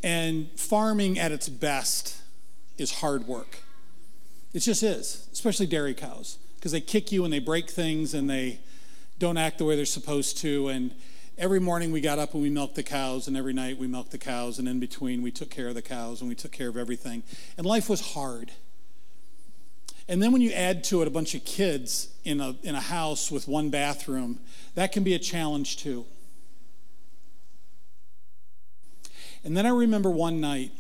And farming at its best is hard work. It just is, especially dairy cows, because they kick you and they break things and they don't act the way they're supposed to and every morning we got up and we milked the cows, and every night we milked the cows, and in between we took care of the cows and we took care of everything. And life was hard. And then when you add to it a bunch of kids in a, in a house with one bathroom, that can be a challenge too. And then I remember one night,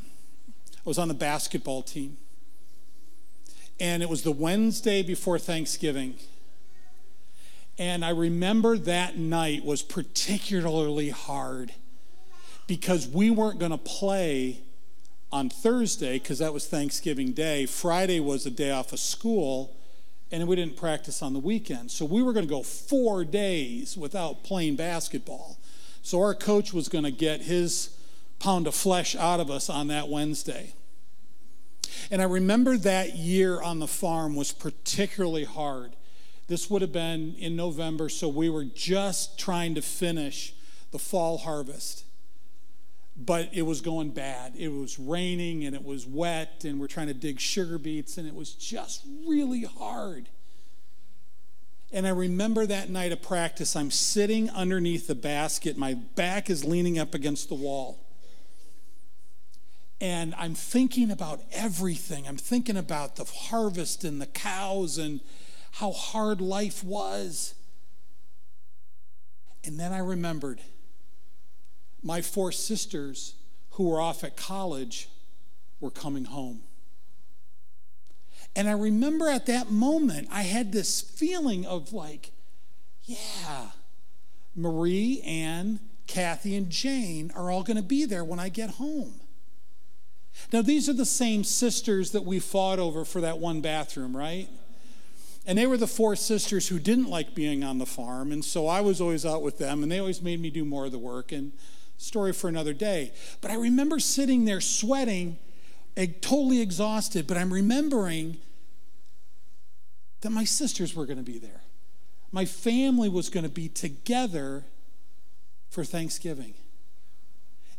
I was on the basketball team, and it was the Wednesday before Thanksgiving. And I remember that night was particularly hard because we weren't going to play on Thursday because that was Thanksgiving Day. Friday was a day off of school, and we didn't practice on the weekend. So we were going to go four days without playing basketball. So our coach was going to get his pound of flesh out of us on that Wednesday. And I remember that year on the farm was particularly hard. This would have been in November, so we were just trying to finish the fall harvest but it was going bad. It was raining and it was wet, and we're trying to dig sugar beets, and it was just really hard. And I remember that night of practice, I'm sitting underneath the basket, my back is leaning up against the wall. And I'm thinking about everything. I'm thinking about the harvest and the cows and how hard life was. And then I remembered my four sisters who were off at college were coming home. And I remember at that moment, I had this feeling of like, yeah, Marie, Ann, Kathy, and Jane are all going to be there when I get home. Now, these are the same sisters that we fought over for that one bathroom, right? And they were the four sisters who didn't like being on the farm. And so I was always out with them, and they always made me do more of the work. And Story for another day. But I remember sitting there sweating, totally exhausted, but I'm remembering that my sisters were going to be there. My family was going to be together for Thanksgiving.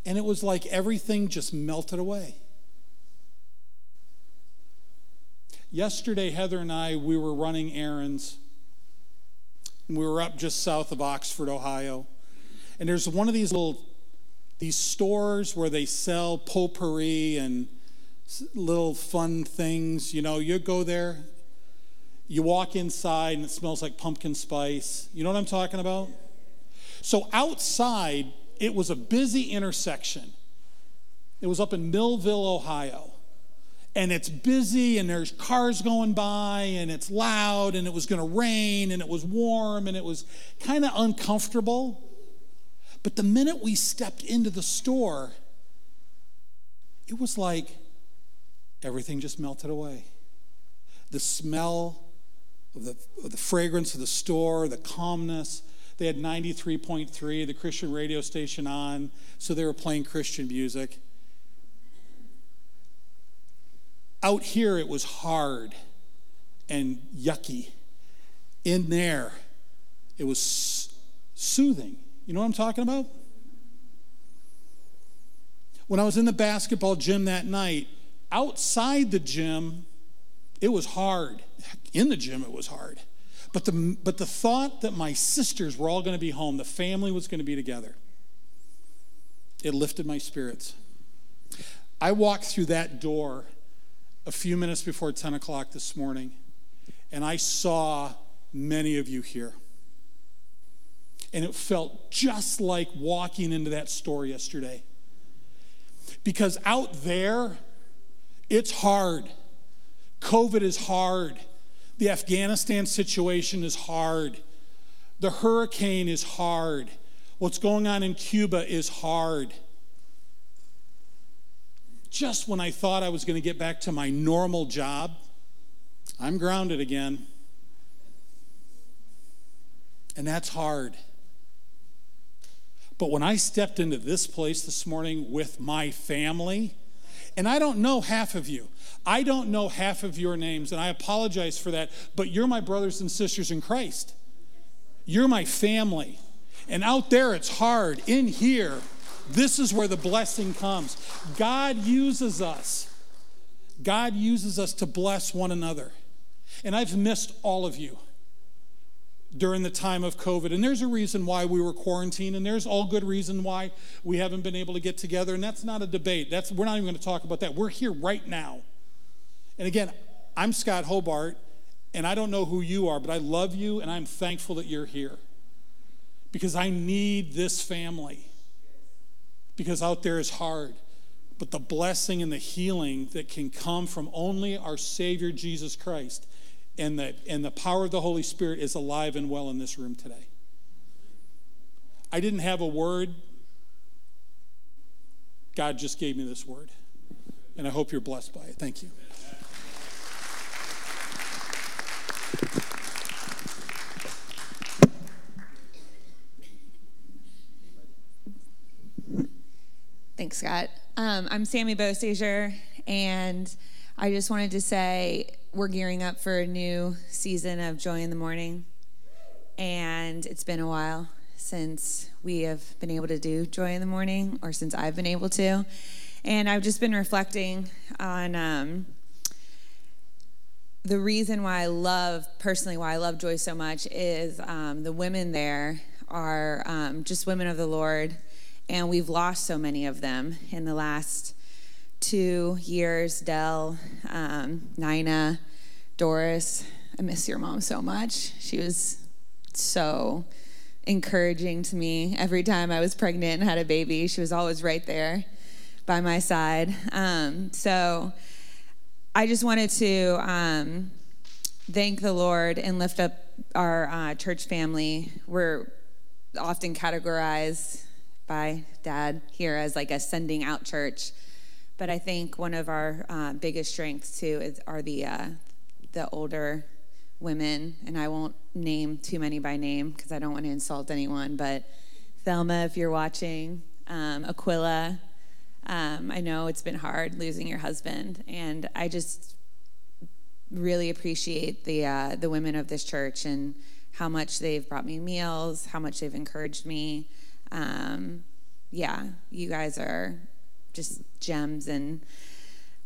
And it was like everything just melted away. Yesterday, Heather and I, we were running errands. We were up just south of Oxford, Ohio. And there's one of these little these stores where they sell potpourri and little fun things. You know, you go there, you walk inside, and it smells like pumpkin spice. You know what I'm talking about? So outside, it was a busy intersection. It was up in Millville, Ohio. And it's busy, and there's cars going by, and it's loud, and it was going to rain, and it was warm, and it was kind of uncomfortable. But the minute we stepped into the store, it was like everything just melted away. The smell of the, of the fragrance of the store, the calmness. They had 93.3, the Christian radio station on, so they were playing Christian music. Out here, it was hard and yucky. In there, it was soothing. You know what I'm talking about? When I was in the basketball gym that night, outside the gym, it was hard. In the gym, it was hard. But the, but the thought that my sisters were all going to be home, the family was going to be together, it lifted my spirits. I walked through that door a few minutes before 10 o'clock this morning, and I saw many of you here. And it felt just like walking into that store yesterday. Because out there, it's hard. COVID is hard. The Afghanistan situation is hard. The hurricane is hard. What's going on in Cuba is hard. Just when I thought I was going to get back to my normal job, I'm grounded again. And that's hard. But when I stepped into this place this morning with my family, and I don't know half of you, I don't know half of your names, and I apologize for that, but you're my brothers and sisters in Christ. You're my family. And out there, it's hard. In here, this is where the blessing comes. God uses us. God uses us to bless one another. And I've missed all of you during the time of COVID. And there's a reason why we were quarantined, and there's all good reason why we haven't been able to get together. And that's not a debate. That's we're not even going to talk about that. We're here right now. And again, I'm Scott Hobart, and I don't know who you are, but I love you and I'm thankful that you're here because I need this family. Because out there is hard. But the blessing and the healing that can come from only our Savior Jesus Christ and the, and the power of the Holy Spirit is alive and well in this room today. I didn't have a word. God just gave me this word. And I hope you're blessed by it. Thank you. Thanks, Scott. Um, I'm Sammy Bosasier, and I just wanted to say we're gearing up for a new season of Joy in the Morning. And it's been a while since we have been able to do Joy in the Morning, or since I've been able to. And I've just been reflecting on um, the reason why I love, personally, why I love Joy so much is um, the women there are um, just women of the Lord and we've lost so many of them in the last two years. Dell, um, Nina, Doris. I miss your mom so much. She was so encouraging to me every time I was pregnant and had a baby. She was always right there by my side. Um, so I just wanted to um, thank the Lord and lift up our uh, church family. We're often categorized by dad here as like a sending out church. But I think one of our uh, biggest strengths too is are the uh, the older women, and I won't name too many by name because I don't want to insult anyone. But Thelma, if you're watching, um, Aquila, um, I know it's been hard losing your husband, and I just really appreciate the uh, the women of this church and how much they've brought me meals, how much they've encouraged me um, yeah, you guys are just gems, and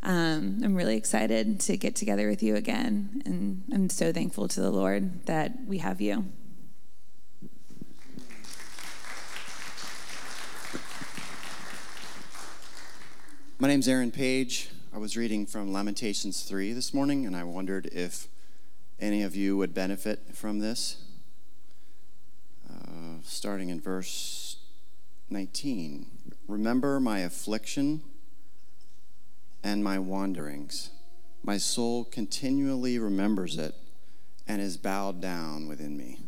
um, I'm really excited to get together with you again. And I'm so thankful to the Lord that we have you. My name's Aaron Page. I was reading from Lamentations 3 this morning, and I wondered if any of you would benefit from this. Uh, starting in verse 19 Remember my affliction and my wanderings. My soul continually remembers it and is bowed down within me.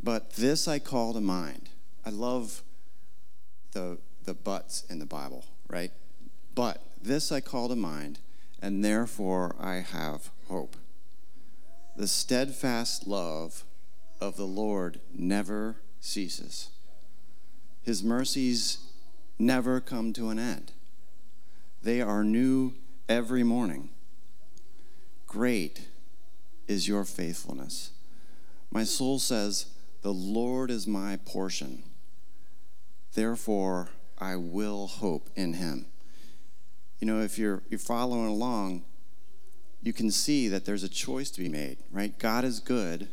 But this I call to mind. I love the, the buts in the Bible, right? But this I call to mind, and therefore I have hope. The steadfast love of the Lord never ceases. His mercies never come to an end. They are new every morning. Great is your faithfulness. My soul says, The Lord is my portion. Therefore, I will hope in him. You know, if you're, you're following along, you can see that there's a choice to be made, right? God is good,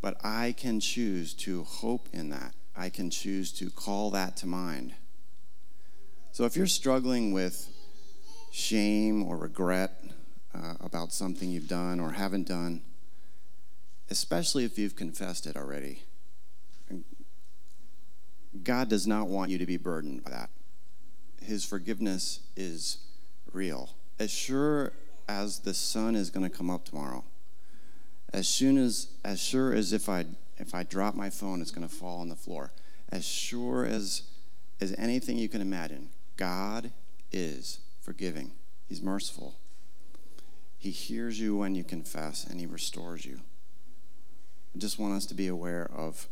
but I can choose to hope in that. I can choose to call that to mind. So if you're struggling with shame or regret uh, about something you've done or haven't done, especially if you've confessed it already, God does not want you to be burdened by that. His forgiveness is real. As sure as the sun is going to come up tomorrow, as soon as as sure as if I if I drop my phone, it's going to fall on the floor. As sure as, as anything you can imagine, God is forgiving. He's merciful. He hears you when you confess and He restores you. I just want us to be aware of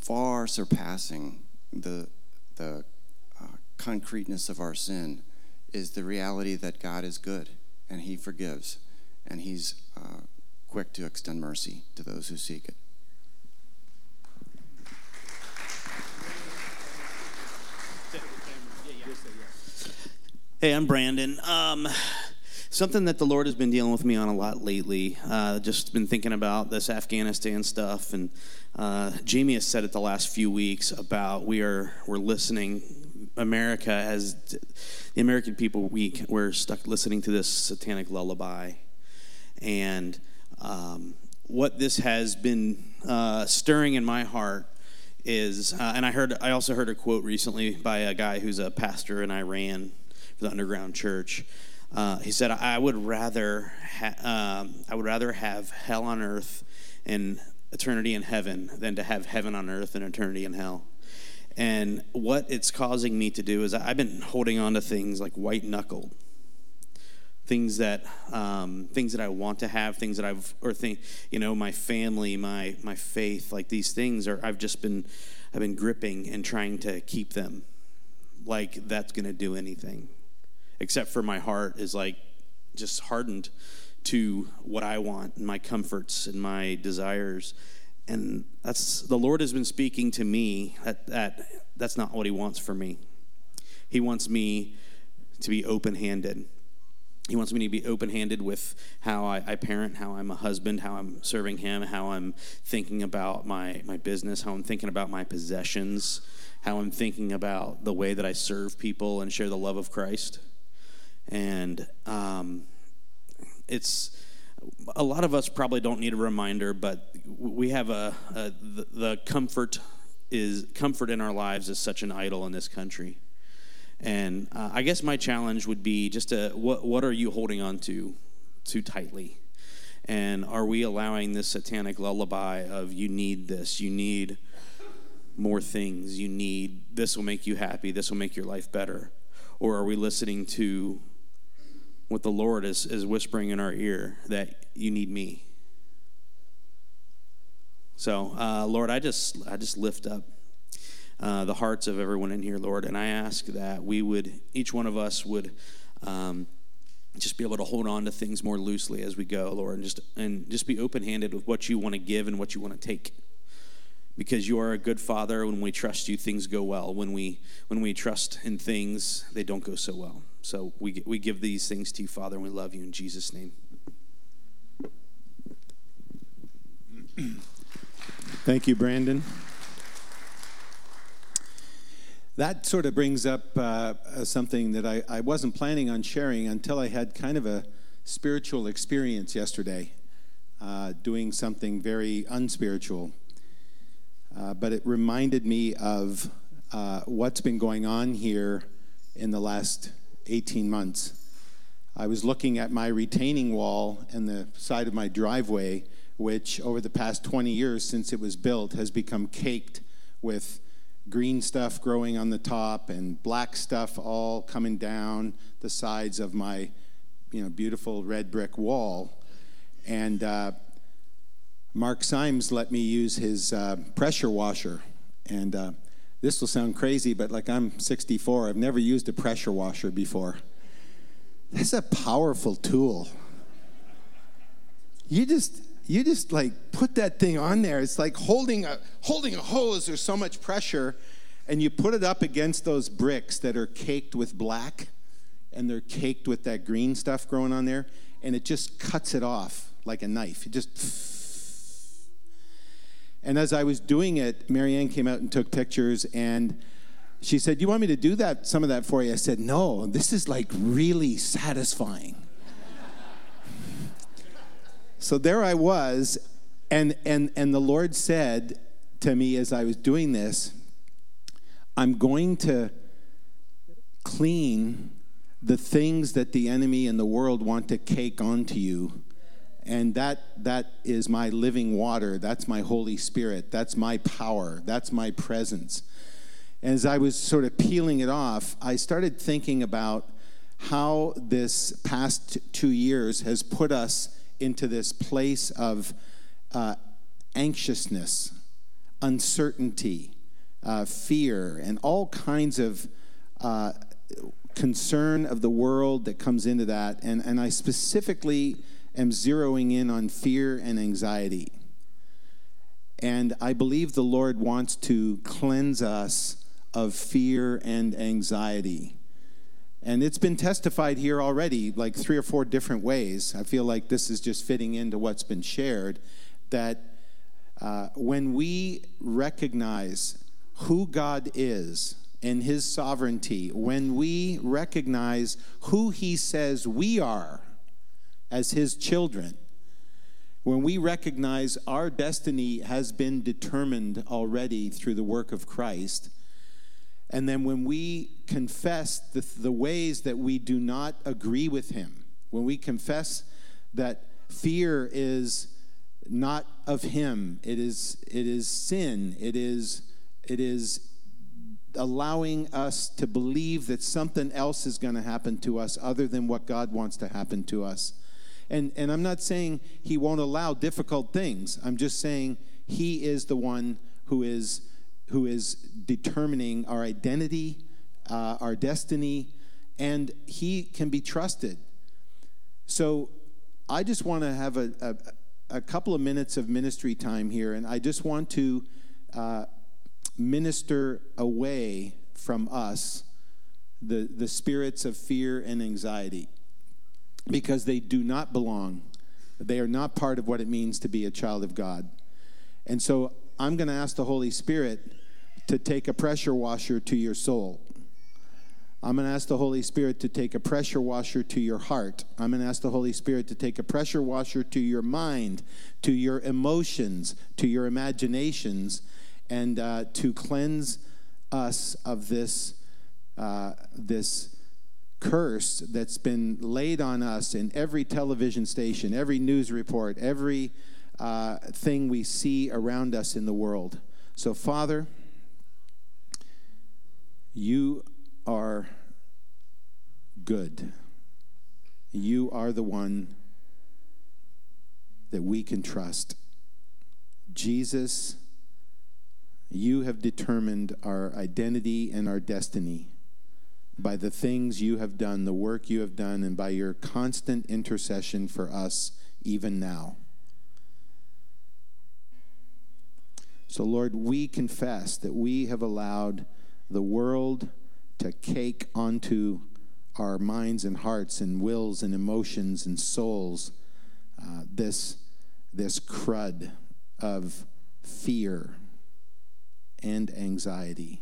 far surpassing the, the uh, concreteness of our sin is the reality that God is good and He forgives and He's uh, quick to extend mercy to those who seek it. Hey, I'm Brandon. Um, something that the Lord has been dealing with me on a lot lately. Uh, just been thinking about this Afghanistan stuff, and uh, Jamie has said it the last few weeks about we are we're listening America has the American people we we're stuck listening to this satanic lullaby, and um, what this has been uh, stirring in my heart is, uh, and I heard I also heard a quote recently by a guy who's a pastor in Iran the underground church. Uh, he said, "I would rather ha- um, I would rather have hell on earth and eternity in heaven than to have heaven on earth and eternity in hell." And what it's causing me to do is I've been holding on to things like white knuckled, things that um, things that I want to have, things that I've or think you know my family, my my faith, like these things are I've just been I've been gripping and trying to keep them, like that's going to do anything, except for my heart is like just hardened to what I want and my comforts and my desires and that's the Lord has been speaking to me that, that that's not what He wants for me. He wants me to be open handed. He wants me to be open handed with how I, I, parent, how I'm a husband, how I'm serving Him, how I'm thinking about my, my business, how I'm thinking about my possessions, how I'm thinking about the way that I serve people and share the love of Christ. And um, it's a lot of us probably don't need a reminder, but we have a, a the, the, comfort is comfort in our lives is such an idol in this country. And uh, I guess my challenge would be just to, what what are you holding on to too tightly? And are we allowing this satanic lullaby of you need this, you need more things, you need this will make you happy, this will make your life better? Or are we listening to what the Lord is, is whispering in our ear that you need me. So, uh, Lord, I just I just lift up uh, the hearts of everyone in here, Lord, and I ask that we would each one of us would um, just be able to hold on to things more loosely as we go, Lord, and just and just be open handed with what you want to give and what you want to take. Because you are a good father when we trust you things go well. When we when we trust in things they don't go so well so we, we give these things to you, Father, and we love you in Jesus' name. [clears throat] Thank you, Brandon. That sort of brings up uh, something that I, I wasn't planning on sharing until I had kind of a spiritual experience yesterday, uh, doing something very unspiritual. Uh, but it reminded me of uh, what's been going on here in the last 18 months. I was looking at my retaining wall and the side of my driveway, which over the past 20 years since it was built has become caked with green stuff growing on the top and black stuff all coming down the sides of my you know beautiful red brick wall and uh, mark symes let me use his uh, pressure washer and uh, this will sound crazy, but like I'm 64, I've never used a pressure washer before. That's a powerful tool. You just you just like put that thing on there. It's like holding a holding a hose. There's so much pressure, and you put it up against those bricks that are caked with black, and they're caked with that green stuff growing on there, and it just cuts it off like a knife. It just and as I was doing it, Marianne came out and took pictures and she said, You want me to do that, some of that for you? I said, No, this is like really satisfying. so there I was, and, and, and the Lord said to me as I was doing this, I'm going to clean the things that the enemy and the world want to cake onto you and that that is my living water. That's my holy spirit. That's my power. That's my presence. And as i was sort of peeling it off i started thinking about how this past two years has put us into this place of uh, anxiousness uncertainty uh, fear and all kinds of uh, concern of the world that comes into that. And, and i specifically am zeroing in on fear and anxiety. And I believe the Lord wants to cleanse us of fear and anxiety. And it's been testified here already, like three or four different ways. I feel like this is just fitting into what's been shared. That uh, when we recognize who God is and his sovereignty, when we recognize who he says we are as his children, when we recognize our destiny has been determined already through the work of Christ, and then when we confess the, the ways that we do not agree with him, when we confess that fear is not of him, it is, it is sin, it is, it is allowing us to believe that something else is going to happen to us other than what God wants to happen to us. And, and I'm not saying he won't allow difficult things. I'm just saying he is the one who is, who is determining our identity, uh, our destiny, and he can be trusted. So I just want to have a, a, a, couple of minutes of ministry time here, and I just want to uh, minister away from us the, the spirits of fear and anxiety because they do not belong. They are not part of what it means to be a child of God. And so I'm going to ask the Holy Spirit to take a pressure washer to your soul. I'm going to ask the Holy Spirit to take a pressure washer to your heart. I'm going to ask the Holy Spirit to take a pressure washer to your mind, to your emotions, to your imaginations, and uh, to cleanse us of this, uh, this curse that's been laid on us in every television station, every news report, every uh, thing we see around us in the world. So, Father, you are good. You are the one that we can trust. Jesus you have determined our identity and our destiny by the things you have done, the work you have done, and by your constant intercession for us even now. So, Lord, we confess that we have allowed the world to cake onto our minds and hearts and wills and emotions and souls uh, this, this crud of fear and anxiety.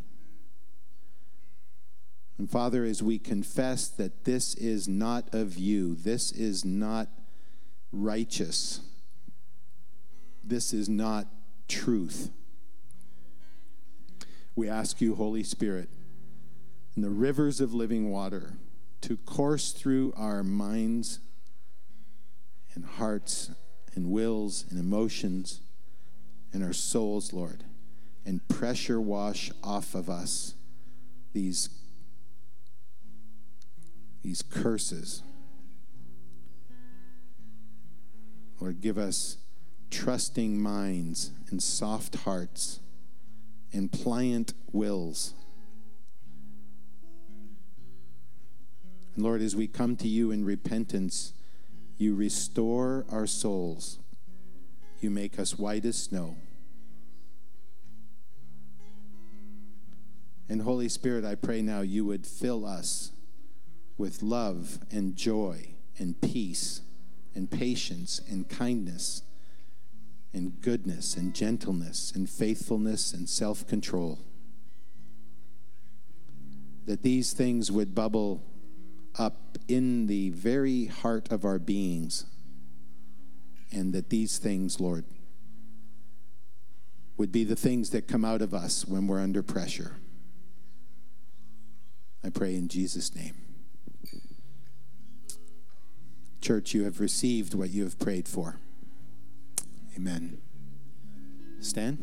And Father, as we confess that this is not of you, this is not righteous, this is not truth, we ask you, Holy Spirit, in the rivers of living water, to course through our minds and hearts and wills and emotions and our souls, Lord and pressure wash off of us these, these curses. Lord, give us trusting minds and soft hearts and pliant wills. And Lord, as we come to you in repentance, you restore our souls. You make us white as snow. And Holy Spirit, I pray now you would fill us with love and joy and peace and patience and kindness and goodness and gentleness and faithfulness and self control. That these things would bubble up in the very heart of our beings. And that these things, Lord, would be the things that come out of us when we're under pressure. I pray in Jesus' name. Church, you have received what you have prayed for. Amen. Stan?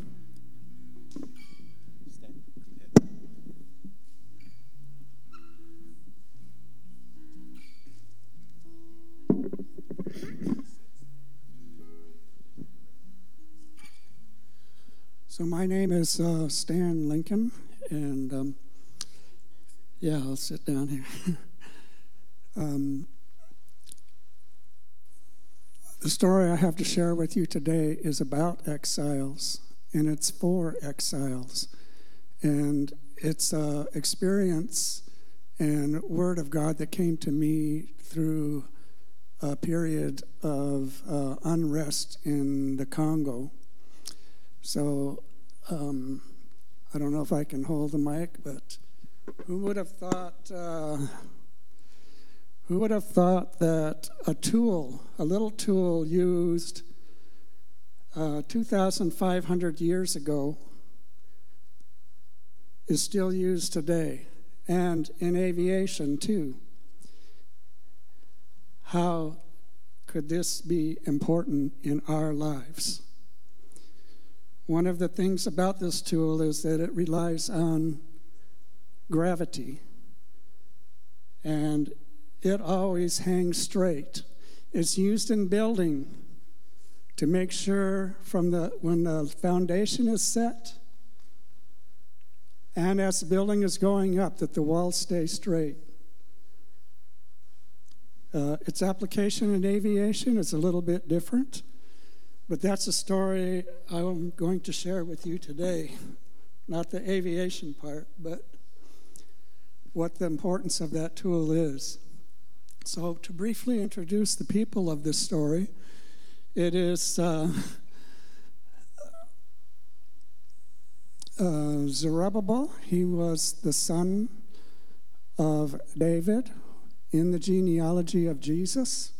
So my name is uh, Stan Lincoln, and um, yeah, I'll sit down here. [laughs] um, the story I have to share with you today is about exiles, and it's for exiles. And it's an experience and word of God that came to me through a period of uh, unrest in the Congo. So um, I don't know if I can hold the mic, but Who would have thought? Uh, who would have thought that a tool, a little tool used uh, 2,500 years ago, is still used today, and in aviation too? How could this be important in our lives? One of the things about this tool is that it relies on gravity. And it always hangs straight. It's used in building to make sure from the when the foundation is set and as the building is going up that the walls stay straight. Uh, its application in aviation is a little bit different, but that's a story I'm going to share with you today. Not the aviation part, but what the importance of that tool is. So, to briefly introduce the people of this story, it is uh, uh, Zerubbabel. He was the son of David in the genealogy of Jesus.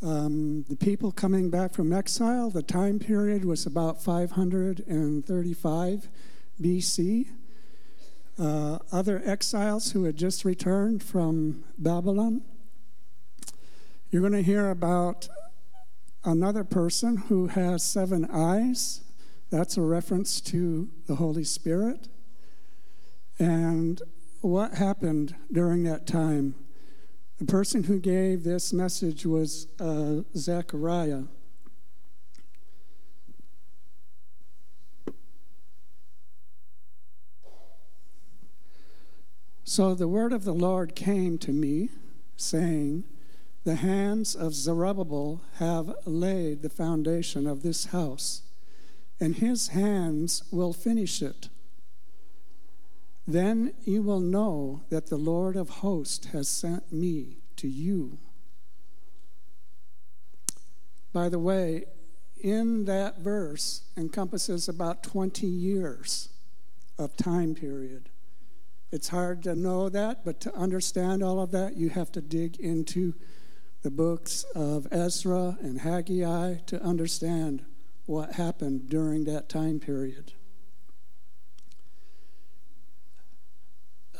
Um, the people coming back from exile, the time period was about 535 BC uh, other exiles who had just returned from Babylon. You're going to hear about another person who has seven eyes. That's a reference to the Holy Spirit. And what happened during that time? The person who gave this message was uh, Zechariah. So the word of the Lord came to me, saying, The hands of Zerubbabel have laid the foundation of this house, and his hands will finish it. Then you will know that the Lord of hosts has sent me to you. By the way, in that verse encompasses about 20 years of time period. It's hard to know that, but to understand all of that, you have to dig into the books of Ezra and Haggai to understand what happened during that time period.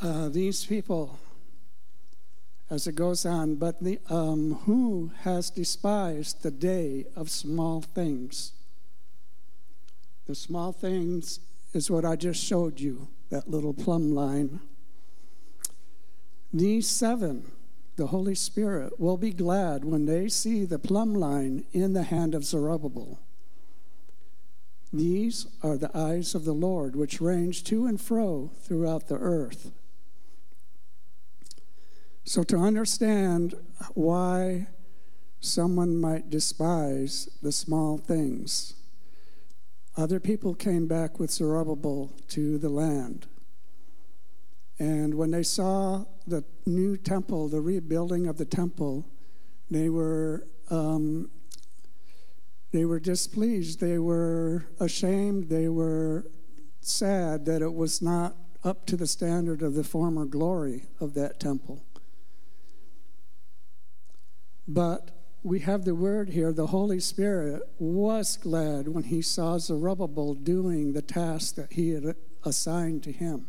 Uh, these people, as it goes on, but the, um, who has despised the day of small things? The small things is what I just showed you that little plumb line. These seven, the Holy Spirit, will be glad when they see the plumb line in the hand of Zerubbabel. These are the eyes of the Lord, which range to and fro throughout the earth. So, to understand why someone might despise the small things, other people came back with Zerubbabel to the land. And when they saw the new temple, the rebuilding of the temple, they were um, they were displeased. They were ashamed. They were sad that it was not up to the standard of the former glory of that temple. But we have the word here the Holy Spirit was glad when he saw Zerubbabel doing the task that he had assigned to him.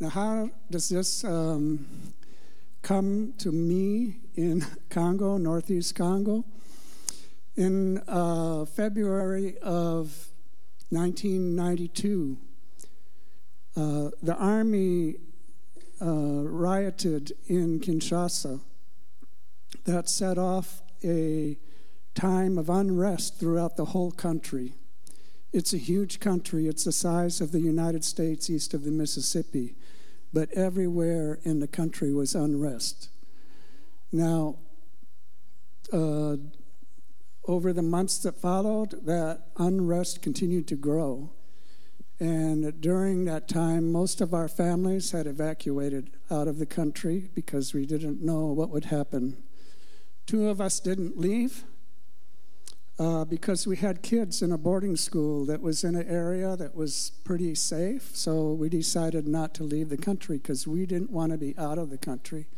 Now, how does this um, come to me in [laughs] Congo, Northeast Congo? In uh, February of 1992, uh, the army uh, rioted in Kinshasa. That set off a time of unrest throughout the whole country. It's a huge country. It's the size of the United States east of the Mississippi but everywhere in the country was unrest. Now, uh, over the months that followed, that unrest continued to grow. And during that time, most of our families had evacuated out of the country because we didn't know what would happen. Two of us didn't leave. Uh, because we had kids in a boarding school that was in an area that was pretty safe. So we decided not to leave the country because we didn't want to be out of the country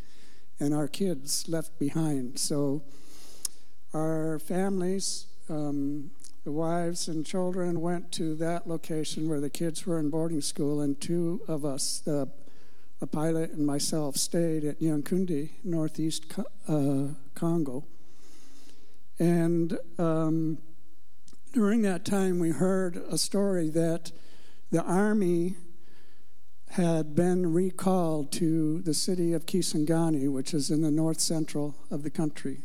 and our kids left behind. So our families, um, the wives and children, went to that location where the kids were in boarding school, and two of us, the, pilot and myself, stayed at Nyankunde, northeast uh, Congo. And um, during that time, we heard a story that the army had been recalled to the city of Kisangani, which is in the north central of the country.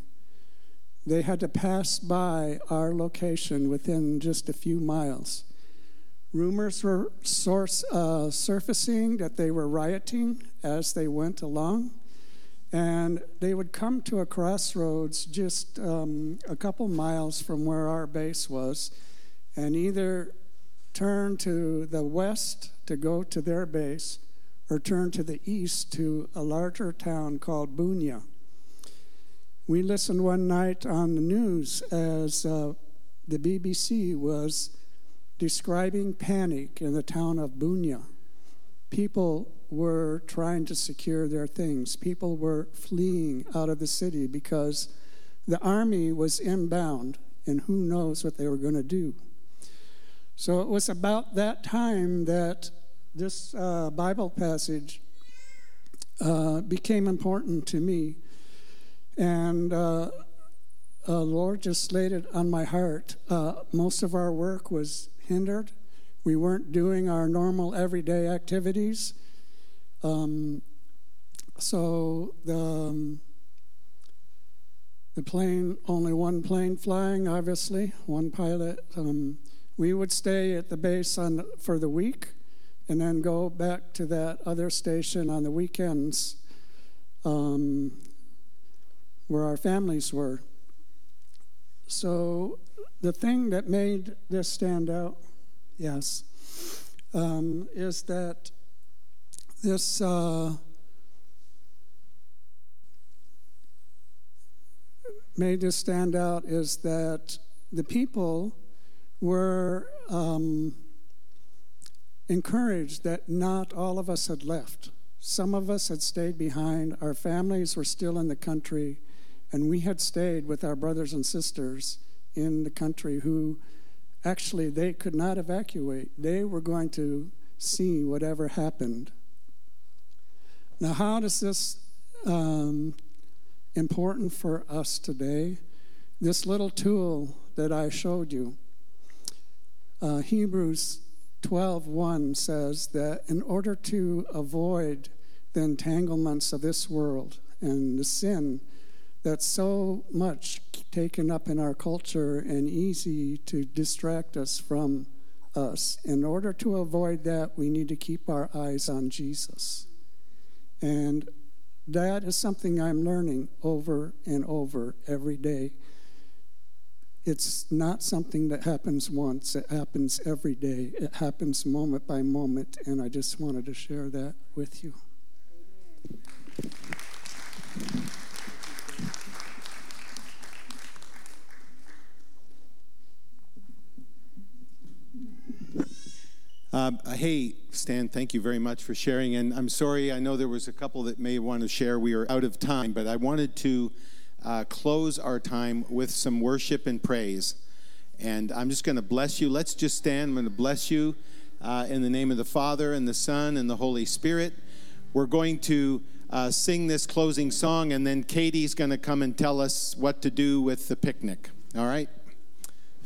They had to pass by our location within just a few miles. Rumors were source, uh, surfacing that they were rioting as they went along. And they would come to a crossroads just um, a couple miles from where our base was and either turn to the west to go to their base or turn to the east to a larger town called Bunia. We listened one night on the news as uh, the BBC was describing panic in the town of Bunia. People were trying to secure their things. People were fleeing out of the city because the army was inbound, and who knows what they were going to do. So it was about that time that this uh, Bible passage uh, became important to me. And uh, uh Lord just laid it on my heart. Uh, most of our work was hindered. We weren't doing our normal everyday activities. Um, so the um, the plane, only one plane flying, obviously, one pilot. Um, we would stay at the base on for the week, and then go back to that other station on the weekends, um, where our families were. So the thing that made this stand out, yes, um, is that this uh, made this stand out is that the people were um, encouraged that not all of us had left. Some of us had stayed behind. Our families were still in the country, and we had stayed with our brothers and sisters in the country who actually they could not evacuate. They were going to see whatever happened. Now, how does this um, important for us today? This little tool that I showed you, uh, Hebrews 12:1 says that in order to avoid the entanglements of this world and the sin that's so much taken up in our culture and easy to distract us from us. In order to avoid that, we need to keep our eyes on Jesus. And that is something I'm learning over and over every day. It's not something that happens once, it happens every day. It happens moment by moment, and I just wanted to share that with you. Um, hey, Stan, thank you very much for sharing. And I'm sorry, I know there was a couple that may want to share. We are out of time, but I wanted to uh, close our time with some worship and praise. And I'm just going to bless you. Let's just stand. I'm going to bless you uh, in the name of the Father, and the Son, and the Holy Spirit. We're going to uh, sing this closing song, and then Katie's going to come and tell us what to do with the picnic. All right?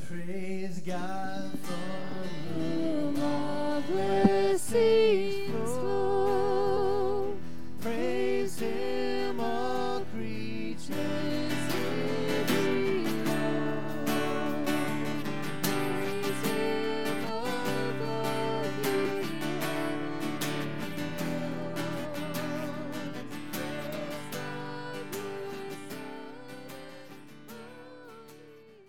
Praise God for blessings flow. Praise Him.